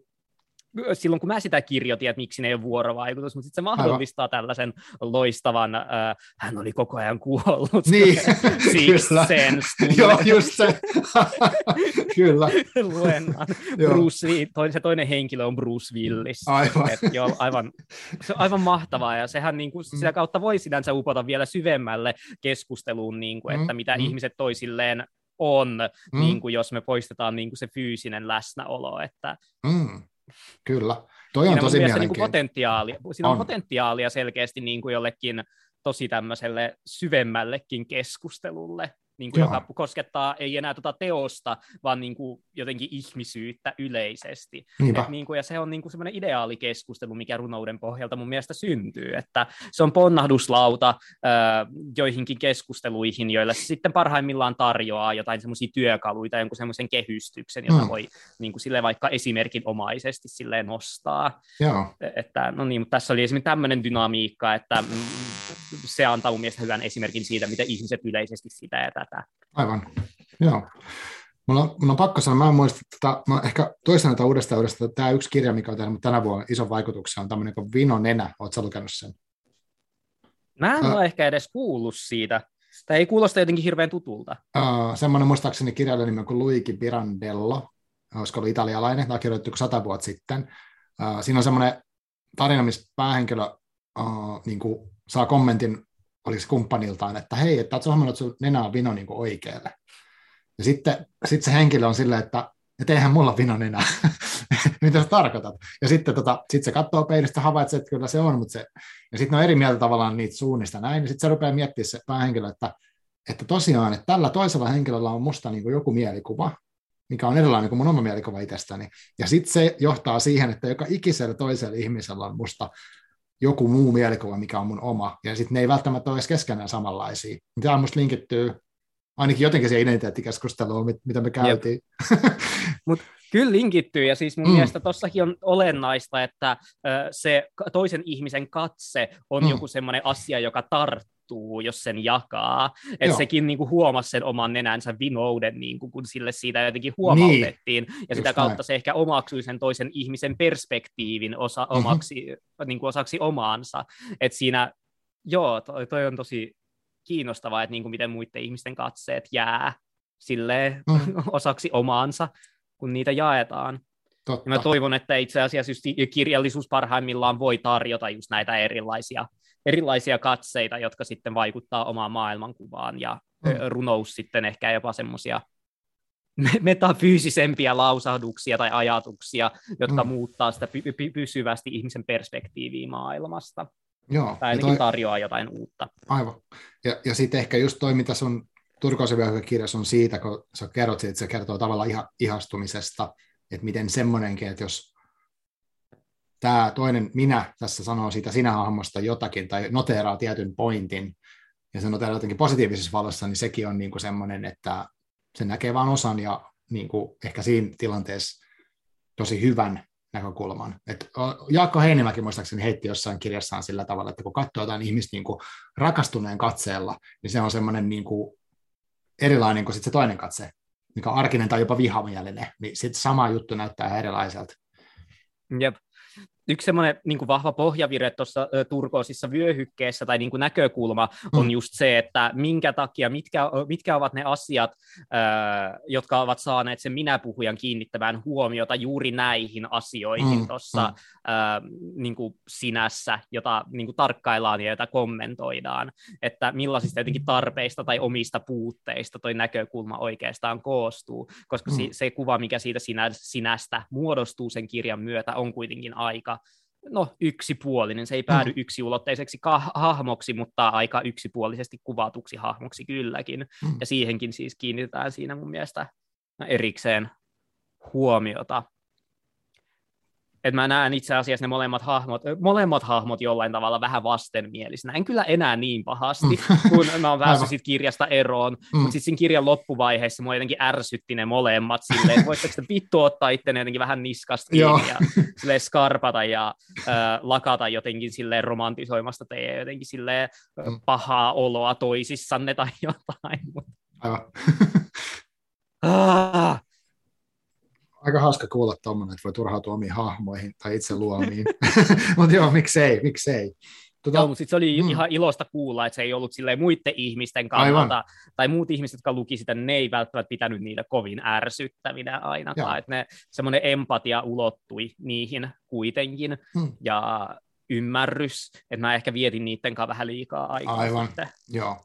silloin kun mä sitä kirjoitin, että miksi ne ei ole vuorovaikutus, mutta sitten se mahdollistaa Aivan. tällaisen loistavan, äh, hän oli koko ajan kuollut. Niin, kyllä. Joo, just se. kyllä. Luennan. Bruce, toinen, se toinen henkilö on Bruce Willis. Aivan. Et, joo, aivan. Se on aivan mahtavaa, ja sehän niin kuin, mm. sitä kautta voi sinänsä upota vielä syvemmälle keskusteluun, niin kuin, että mm, mitä mm. ihmiset toisilleen on, mm. niin kuin jos me poistetaan niin kuin se fyysinen läsnäolo. Että, mm. Kyllä. Toi on tosi niin kuin potentiaalia, siinä on. on potentiaalia selkeästi niin kuin jollekin tosi tämmöiselle syvemmällekin keskustelulle. Niin kuin, joka koskettaa ei enää tuota teosta, vaan niin kuin, jotenkin ihmisyyttä yleisesti. Et, niin kuin, ja se on niin kuin semmoinen ideaalikeskustelu, mikä runouden pohjalta mun mielestä syntyy, että se on ponnahduslauta äh, joihinkin keskusteluihin, joille se sitten parhaimmillaan tarjoaa jotain semmoisia työkaluita, jonkun semmoisen kehystyksen, jota mm. voi niin kuin, sille vaikka esimerkinomaisesti silleen nostaa. Joo. E, että, no niin, mutta tässä oli esimerkiksi tämmöinen dynamiikka, että se antaa mun mielestä hyvän esimerkin siitä, miten ihmiset yleisesti sitä ja tätä. Aivan, joo. Mulla on, mulla on pakko sanoa, mä en muista, että mä ehkä toistan tätä uudestaan uudestaan, tämä yksi kirja, mikä on tehnyt tänä vuonna ison vaikutuksen, on tämmöinen kuin Vino Nenä, ootko lukenut sen? Mä en uh, ole ehkä edes kuullut siitä. Tämä ei kuulosta jotenkin hirveän tutulta. Uh, semmoinen muistaakseni kirjailija nimi kuin Luigi Pirandello, olisiko ollut italialainen, tämä on kirjoitettu sata vuotta sitten. Uh, siinä on semmoinen tarina, missä päähenkilö uh, niin kuin saa kommentin, oliko kumppaniltaan, että hei, että oletko huomannut, että sun nenä on vino niin oikealle. Ja sitten sit se henkilö on silleen, että että eihän mulla vino nenä. Mitä sä tarkoitat? Ja sitten tota, sit se katsoo peilistä, havaitsee, että kyllä se on, mutta se, ja sitten on eri mieltä tavallaan niitä suunnista näin, ja sitten se rupeaa miettimään se päähenkilö, että, että tosiaan, että tällä toisella henkilöllä on musta niin kuin joku mielikuva, mikä on erilainen kuin mun oma mielikuva itsestäni. Ja sitten se johtaa siihen, että joka ikisellä toisella ihmisellä on musta joku muu mielikuva, mikä on mun oma, ja sitten ne ei välttämättä ole edes keskenään samanlaisia. Tämä on musta linkittyy ainakin jotenkin se identiteettikeskusteluun, mitä me käytiin. Mutta kyllä linkittyy, ja siis mun mm. mielestä tossakin on olennaista, että se toisen ihmisen katse on mm. joku semmoinen asia, joka tarttuu, jos sen jakaa. Että sekin niinku huomasi sen oman nenänsä vinouden, niinku, kun sille siitä jotenkin huomautettiin, niin. ja sitä kautta näin. se ehkä omaksui sen toisen ihmisen perspektiivin osa, mm-hmm. omaksi, niinku osaksi omaansa. Että siinä, joo, toi, toi on tosi kiinnostavaa, että niin kuin miten muiden ihmisten katseet jää sille mm. osaksi omaansa, kun niitä jaetaan. Totta. mä toivon, että itse asiassa just kirjallisuus parhaimmillaan voi tarjota just näitä erilaisia, erilaisia katseita, jotka sitten vaikuttaa omaan maailmankuvaan, ja mm. runous sitten ehkä jopa semmoisia metafyysisempiä lausahduksia tai ajatuksia, jotka mm. muuttaa sitä py- py- pysyvästi ihmisen perspektiiviä maailmasta. Joo, tai ainakin toi... tarjoaa jotain uutta. Aivan. Ja, ja sitten ehkä just toi, mitä sun Turkoisen kirjassa on siitä, kun sä kerrot siitä, että se kertoo tavallaan iha, ihastumisesta, että miten semmoinenkin, että jos tämä toinen minä tässä sanoo siitä sinä hahmosta jotakin tai noteeraa tietyn pointin, ja se noteeraa jotenkin positiivisessa valossa, niin sekin on niin kuin semmoinen, että se näkee vain osan ja niin kuin ehkä siinä tilanteessa tosi hyvän näkökulman. Et Jaakko Heinimäki muistaakseni heitti jossain kirjassaan sillä tavalla, että kun katsoo jotain ihmistä niin kuin rakastuneen katseella, niin se on semmoinen niin kuin erilainen kuin sit se toinen katse, mikä on arkinen tai jopa vihamielinen, niin sitten sama juttu näyttää erilaiselta. Jep yksi semmoinen niin vahva pohjavire tuossa turkoosissa vyöhykkeessä tai niin kuin näkökulma on mm. just se, että minkä takia, mitkä, mitkä ovat ne asiat, äh, jotka ovat saaneet sen minä-puhujan kiinnittämään huomiota juuri näihin asioihin mm. tuossa mm. äh, niin sinässä, jota niin kuin tarkkaillaan ja jota kommentoidaan, että millaisista jotenkin tarpeista tai omista puutteista toi näkökulma oikeastaan koostuu, koska mm. se, se kuva, mikä siitä sinä, sinästä muodostuu sen kirjan myötä, on kuitenkin aika no, yksipuolinen. Se ei päädy mm. yksiulotteiseksi kah- hahmoksi, mutta aika yksipuolisesti kuvatuksi hahmoksi kylläkin. Mm. Ja siihenkin siis kiinnitetään siinä mun mielestä erikseen huomiota että mä näen itse asiassa ne molemmat hahmot, molemmat hahmot jollain tavalla vähän vastenmielisinä. En kyllä enää niin pahasti, mm. kun mä oon päässyt sit kirjasta eroon, mm. mutta sitten siinä kirjan loppuvaiheessa mua jotenkin ärsytti ne molemmat silleen, että voitteko te vittu ottaa itteni jotenkin vähän niskasta kiinni ja silleen skarpata ja äh, lakata jotenkin silleen romantisoimasta teidän jotenkin silleen mm. pahaa oloa toisissanne tai jotain. Aivan. ah, aika hauska kuulla tuommoinen, että voi turhautua omiin hahmoihin tai itse luomiin. mutta joo, miksei, miksei. Tota, joo, mutta se oli mm. ihan ilosta kuulla, että se ei ollut muiden ihmisten kannalta, Aivan. tai muut ihmiset, jotka luki sitä, ne ei välttämättä pitänyt niitä kovin ärsyttävinä ainakaan, että ne, semmoinen empatia ulottui niihin kuitenkin, mm. ja ymmärrys, että mä ehkä vietin niiden kanssa vähän liikaa aikaa. Aivan, sitten. joo.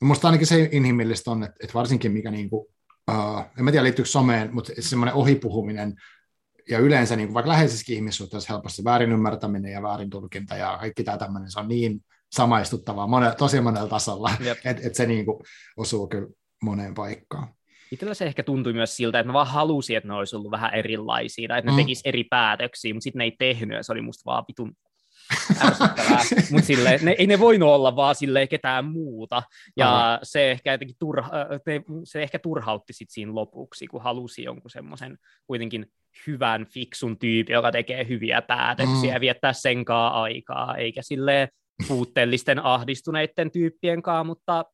Minusta ainakin se inhimillistä on, että, että varsinkin mikä niin kuin uh, en mä tiedä liittyykö someen, mutta semmoinen ohipuhuminen ja yleensä niin kuin vaikka läheisessäkin ihmissuhteessa helposti väärin ymmärtäminen ja väärin tulkinta ja kaikki tämä tämmöinen, se on niin samaistuttavaa mone, tosi monella tasolla, että et se niin kuin osuu kyllä moneen paikkaan. Itsellä se ehkä tuntui myös siltä, että mä vaan halusin, että ne olisi ollut vähän erilaisia, että ne mm. tekis eri päätöksiä, mutta sitten ne ei tehnyt, ja se oli musta vaan vitun mutta silleen, ne, ei ne voinut olla vaan silleen ketään muuta, ja Aha. se ehkä, jotenkin turha, ne, se ehkä turhautti sit siinä lopuksi, kun halusi jonkun semmoisen kuitenkin hyvän, fiksun tyypin, joka tekee hyviä päätöksiä mm. ja viettää sen aikaa, eikä sille puutteellisten ahdistuneiden tyyppien kanssa, mutta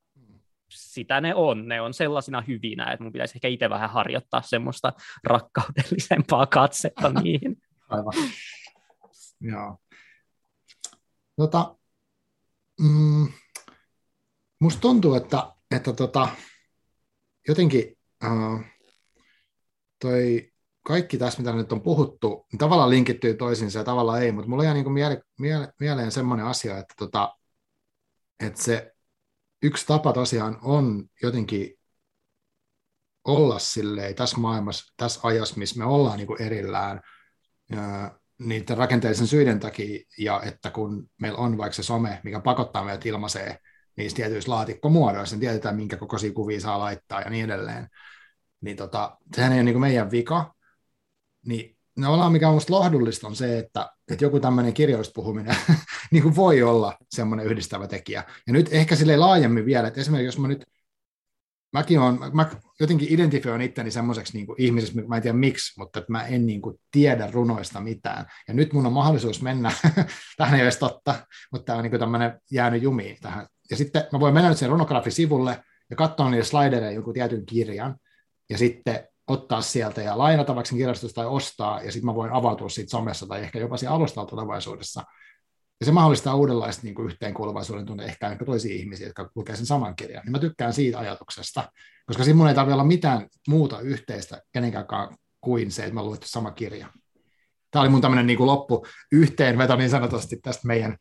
sitä ne on. Ne on sellaisina hyvinä, että mun pitäisi ehkä itse vähän harjoittaa semmoista rakkaudellisempaa katsetta niihin. Aivan. Joo. Tota, mm, musta tuntuu, että, että tota, jotenkin uh, toi kaikki tässä, mitä nyt on puhuttu, niin tavallaan linkittyy toisiinsa ja tavallaan ei, mutta mulla jää niin miele, miele, mieleen semmoinen asia, että, tota, että se yksi tapa tosiaan on jotenkin olla silleen tässä maailmassa, tässä ajassa, missä me ollaan niin kuin erillään niiden rakenteellisen syiden takia, ja että kun meillä on vaikka se some, mikä pakottaa meidät ilmaiseen niissä tietyissä laatikkomuodoissa, niin tiedetään, minkä kokoisia kuvia saa laittaa ja niin edelleen, niin tota, sehän ei ole niin meidän vika, niin ollaan mikä on musta lohdullista on se, että, että joku tämmöinen kirjoista puhuminen niin voi olla semmoinen yhdistävä tekijä. Ja nyt ehkä sille laajemmin vielä, että esimerkiksi jos mä nyt, mäkin on, mä jotenkin identifioin itteni semmoiseksi niin ihmiseksi, mä en tiedä miksi, mutta että mä en niin kuin tiedä runoista mitään. Ja nyt mun on mahdollisuus mennä, tähän ei ole edes totta, mutta tämä on niin tämmöinen jäänyt jumiin tähän. Ja sitten mä voin mennä nyt sen runografi-sivulle ja katsoa niille slidereille jonkun tietyn kirjan, ja sitten ottaa sieltä ja lainata vaikka kirjastosta tai ostaa, ja sitten mä voin avautua siitä somessa tai ehkä jopa siinä alustalta tulevaisuudessa. Ja se mahdollistaa uudenlaista niin kuin yhteenkuuluvaisuuden tunne ehkä ehkä toisia ihmisiä, jotka lukevat sen saman kirjan. Niin mä tykkään siitä ajatuksesta, koska siinä mun ei tarvitse olla mitään muuta yhteistä kenenkään kuin se, että mä luettu sama kirja. Tämä oli mun tämmöinen niin kuin loppu yhteenveto niin sanotusti tästä meidän,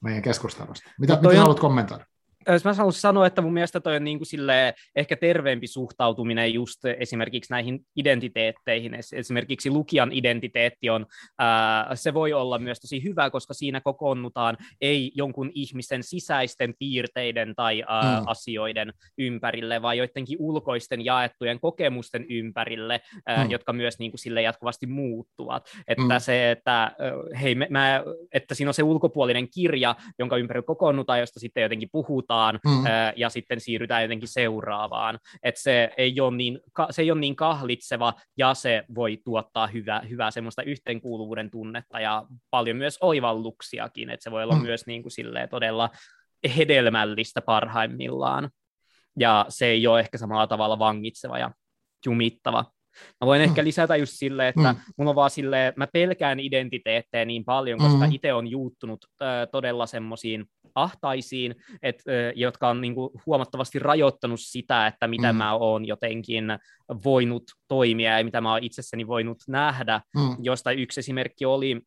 meidän keskustelusta. Mitä, mitä on... haluat kommentoida? Mä haluaisin sanoa, että mun mielestä toi on niin kuin silleen, ehkä terveempi suhtautuminen just esimerkiksi näihin identiteetteihin. Esimerkiksi lukijan identiteetti on, ää, se voi olla myös tosi hyvä, koska siinä kokoonnutaan ei jonkun ihmisen sisäisten piirteiden tai ää, mm. asioiden ympärille, vaan joidenkin ulkoisten jaettujen kokemusten ympärille, ää, mm. jotka myös niin kuin sille jatkuvasti muuttuvat. Että mm. se, että, hei, mä, että siinä on se ulkopuolinen kirja, jonka ympärillä kokoonnutaan, josta sitten jotenkin puhutaan, aloitetaan mm. ja sitten siirrytään jotenkin seuraavaan. Et se, ei ole niin, se ei ole niin kahlitseva ja se voi tuottaa hyvää, hyvää semmoista yhteenkuuluvuuden tunnetta ja paljon myös oivalluksiakin, että se voi olla mm. myös niin kuin silleen todella hedelmällistä parhaimmillaan. Ja se ei ole ehkä samalla tavalla vangitseva ja jumittava. Mä voin ehkä mm. lisätä just silleen, että mm. mulla on vaan silleen, mä pelkään identiteettejä niin paljon, koska mm. itse on juuttunut äh, todella semmoisiin ahtaisiin, et, äh, jotka on niinku huomattavasti rajoittanut sitä, että mitä mm. mä oon jotenkin voinut toimia ja mitä mä oon itsessäni voinut nähdä, mm. josta yksi esimerkki oli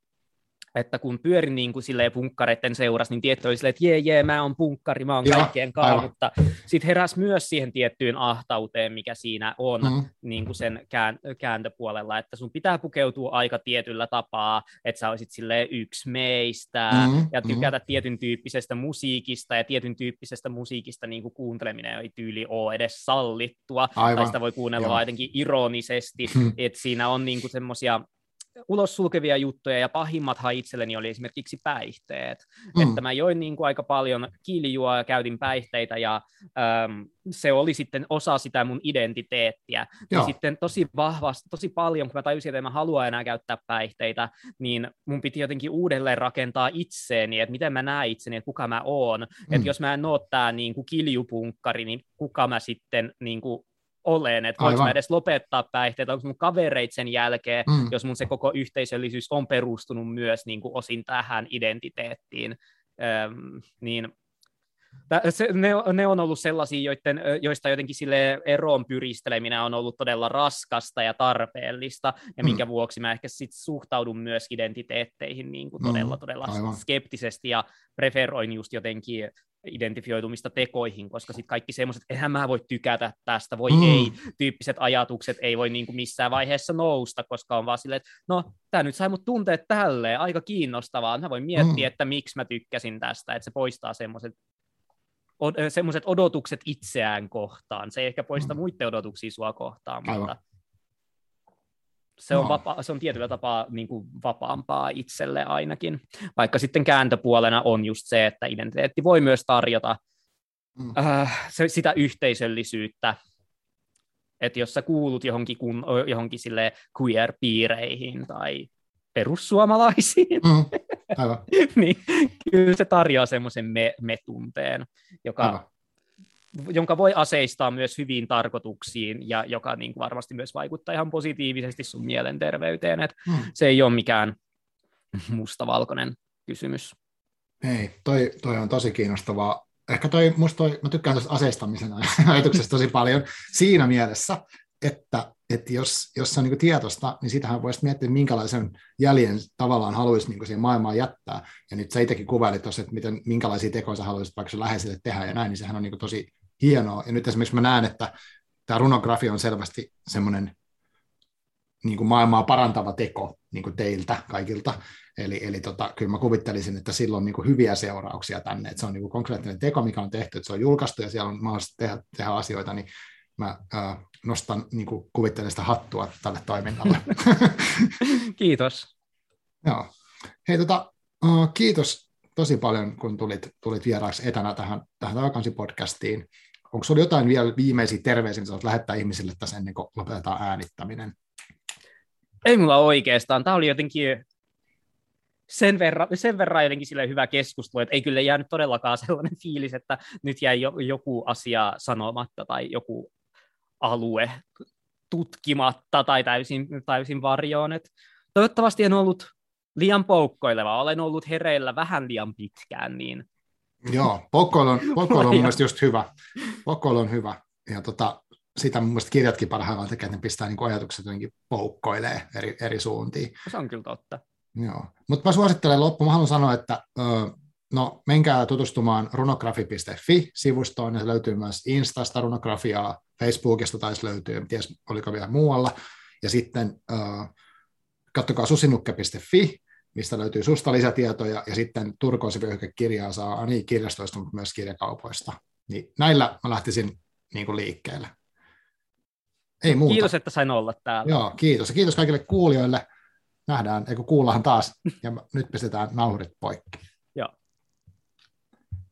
että kun pyörin niin kuin silleen punkkareiden seurassa, niin tietty oli silleen, että jee, jee, mä oon punkkari, mä oon Joo, kaikkien kanssa, mutta sitten heräs myös siihen tiettyyn ahtauteen, mikä siinä on mm. niin kuin sen kään, kääntöpuolella, että sun pitää pukeutua aika tietyllä tapaa, että sä olisit silleen yksi meistä, mm. ja tykätä mm. tietyn tyyppisestä musiikista, ja tietyn tyyppisestä musiikista niin kuin kuunteleminen ei tyyli ole edes sallittua, Aivan. tai sitä voi kuunnella Joo. jotenkin ironisesti, mm. että siinä on niin semmoisia ulos sulkevia juttuja, ja pahimmathan itselleni oli esimerkiksi päihteet. Mm. Että mä join niin kuin aika paljon kiilijuoa ja käytin päihteitä, ja äm, se oli sitten osa sitä mun identiteettiä. Joo. Ja sitten tosi vahvasti, tosi paljon, kun mä tajusin, että en mä halua enää käyttää päihteitä, niin mun piti jotenkin uudelleen rakentaa itseeni, että miten mä näen itseni, että kuka mä oon. Mm. Että jos mä en oo tää niin kuin kiljupunkkari, niin kuka mä sitten niin kuin olen, että voinko mä edes lopettaa päihteitä, onko mun kavereit sen jälkeen, mm. jos mun se koko yhteisöllisyys on perustunut myös niin kuin osin tähän identiteettiin, Öm, niin se, ne, ne on ollut sellaisia, joiden, joista jotenkin sille eroon pyristeleminen on ollut todella raskasta ja tarpeellista, ja mm. minkä vuoksi mä ehkä sit suhtaudun myös identiteetteihin niin kuin todella, mm, todella Aivan. skeptisesti ja preferoin just jotenkin identifioitumista tekoihin, koska sitten kaikki semmoiset, että eihän mä voi tykätä tästä, voi mm. ei, tyyppiset ajatukset ei voi niin kuin missään vaiheessa nousta, koska on vaan silleen, että no, tämä nyt sai mut tunteet tälleen, aika kiinnostavaa, mä voin miettiä, mm. että miksi mä tykkäsin tästä, että se poistaa semmoiset semmoiset odotukset itseään kohtaan. Se ei ehkä poista mm. muiden odotuksia sua kohtaan, Aivan. mutta se on, no. vapa- se on tietyllä tapaa niin kuin vapaampaa itselle ainakin. Vaikka sitten kääntöpuolena on just se, että identiteetti voi myös tarjota mm. äh, se, sitä yhteisöllisyyttä, että jos sä kuulut johonkin, kun, johonkin sille queer-piireihin tai perussuomalaisiin, mm. Aivan. niin kyllä se tarjoaa semmoisen me, me-tunteen, joka Aivan jonka voi aseistaa myös hyviin tarkoituksiin ja joka niin kuin varmasti myös vaikuttaa ihan positiivisesti sun mielenterveyteen. Et hmm. Se ei ole mikään mustavalkoinen kysymys. Ei, toi, toi on tosi kiinnostavaa. Ehkä toi, musta toi, mä tykkään tuosta aseistamisen ajatuksesta tosi paljon siinä mielessä, että, että jos, jos se on niin tietoista, niin sitähän voisi miettiä, minkälaisen jäljen tavallaan haluaisi niin siihen maailmaan jättää. Ja nyt sä itsekin kuvailit tuossa, että miten, minkälaisia tekoja sä haluaisit vaikka läheisille tehdä ja näin, niin sehän on niin tosi hienoa. Ja nyt esimerkiksi mä näen, että tämä runografia on selvästi semmoinen niin kuin maailmaa parantava teko niin kuin teiltä kaikilta. Eli, eli tota, kyllä mä kuvittelisin, että sillä on niin kuin hyviä seurauksia tänne, että se on niin kuin konkreettinen teko, mikä on tehty, että se on julkaistu ja siellä on mahdollista tehdä, tehdä asioita, niin mä äh, nostan, niin kuin kuvittelen sitä hattua tälle toiminnalle. Kiitos. Joo. Hei, tota, uh, kiitos tosi paljon, kun tulit, tulit vieraaksi etänä tähän, tähän podcastiin onko sinulla jotain vielä viimeisiä terveisiä, mitä lähettää ihmisille tässä ennen kuin lopetetaan äänittäminen? Ei mulla oikeastaan. Tämä oli jotenkin sen verran, sen verran jotenkin sille hyvä keskustelu, että ei kyllä jäänyt todellakaan sellainen fiilis, että nyt jäi jo, joku asia sanomatta tai joku alue tutkimatta tai täysin, täysin varjoon. Et toivottavasti en ollut liian poukkoileva, olen ollut hereillä vähän liian pitkään, niin Joo, Pokoil on, Pokoil on mun mielestä just hyvä. Pokoil on hyvä. Ja tota, sitä mun mielestä kirjatkin parhaillaan tekee, että ne pistää niin ajatukset jotenkin poukkoilee eri, eri suuntiin. Se on kyllä totta. Joo, mutta mä suosittelen loppuun, mä haluan sanoa, että no menkää tutustumaan runografi.fi-sivustoon, ja se löytyy myös Instasta runografiaa, Facebookista taisi löytyä, en tiedä oliko vielä muualla, ja sitten kattokaa susinukke.fi, mistä löytyy susta lisätietoja, ja sitten turkoosivyöhykekirjaa saa niin kirjastoista, mutta myös kirjakaupoista. Niin näillä mä lähtisin niin kuin liikkeelle. Ei muuta. Kiitos, että sain olla täällä. Joo, kiitos. Ja kiitos kaikille kuulijoille. Nähdään, eikö kuullahan taas. Ja nyt pistetään nauhurit poikki.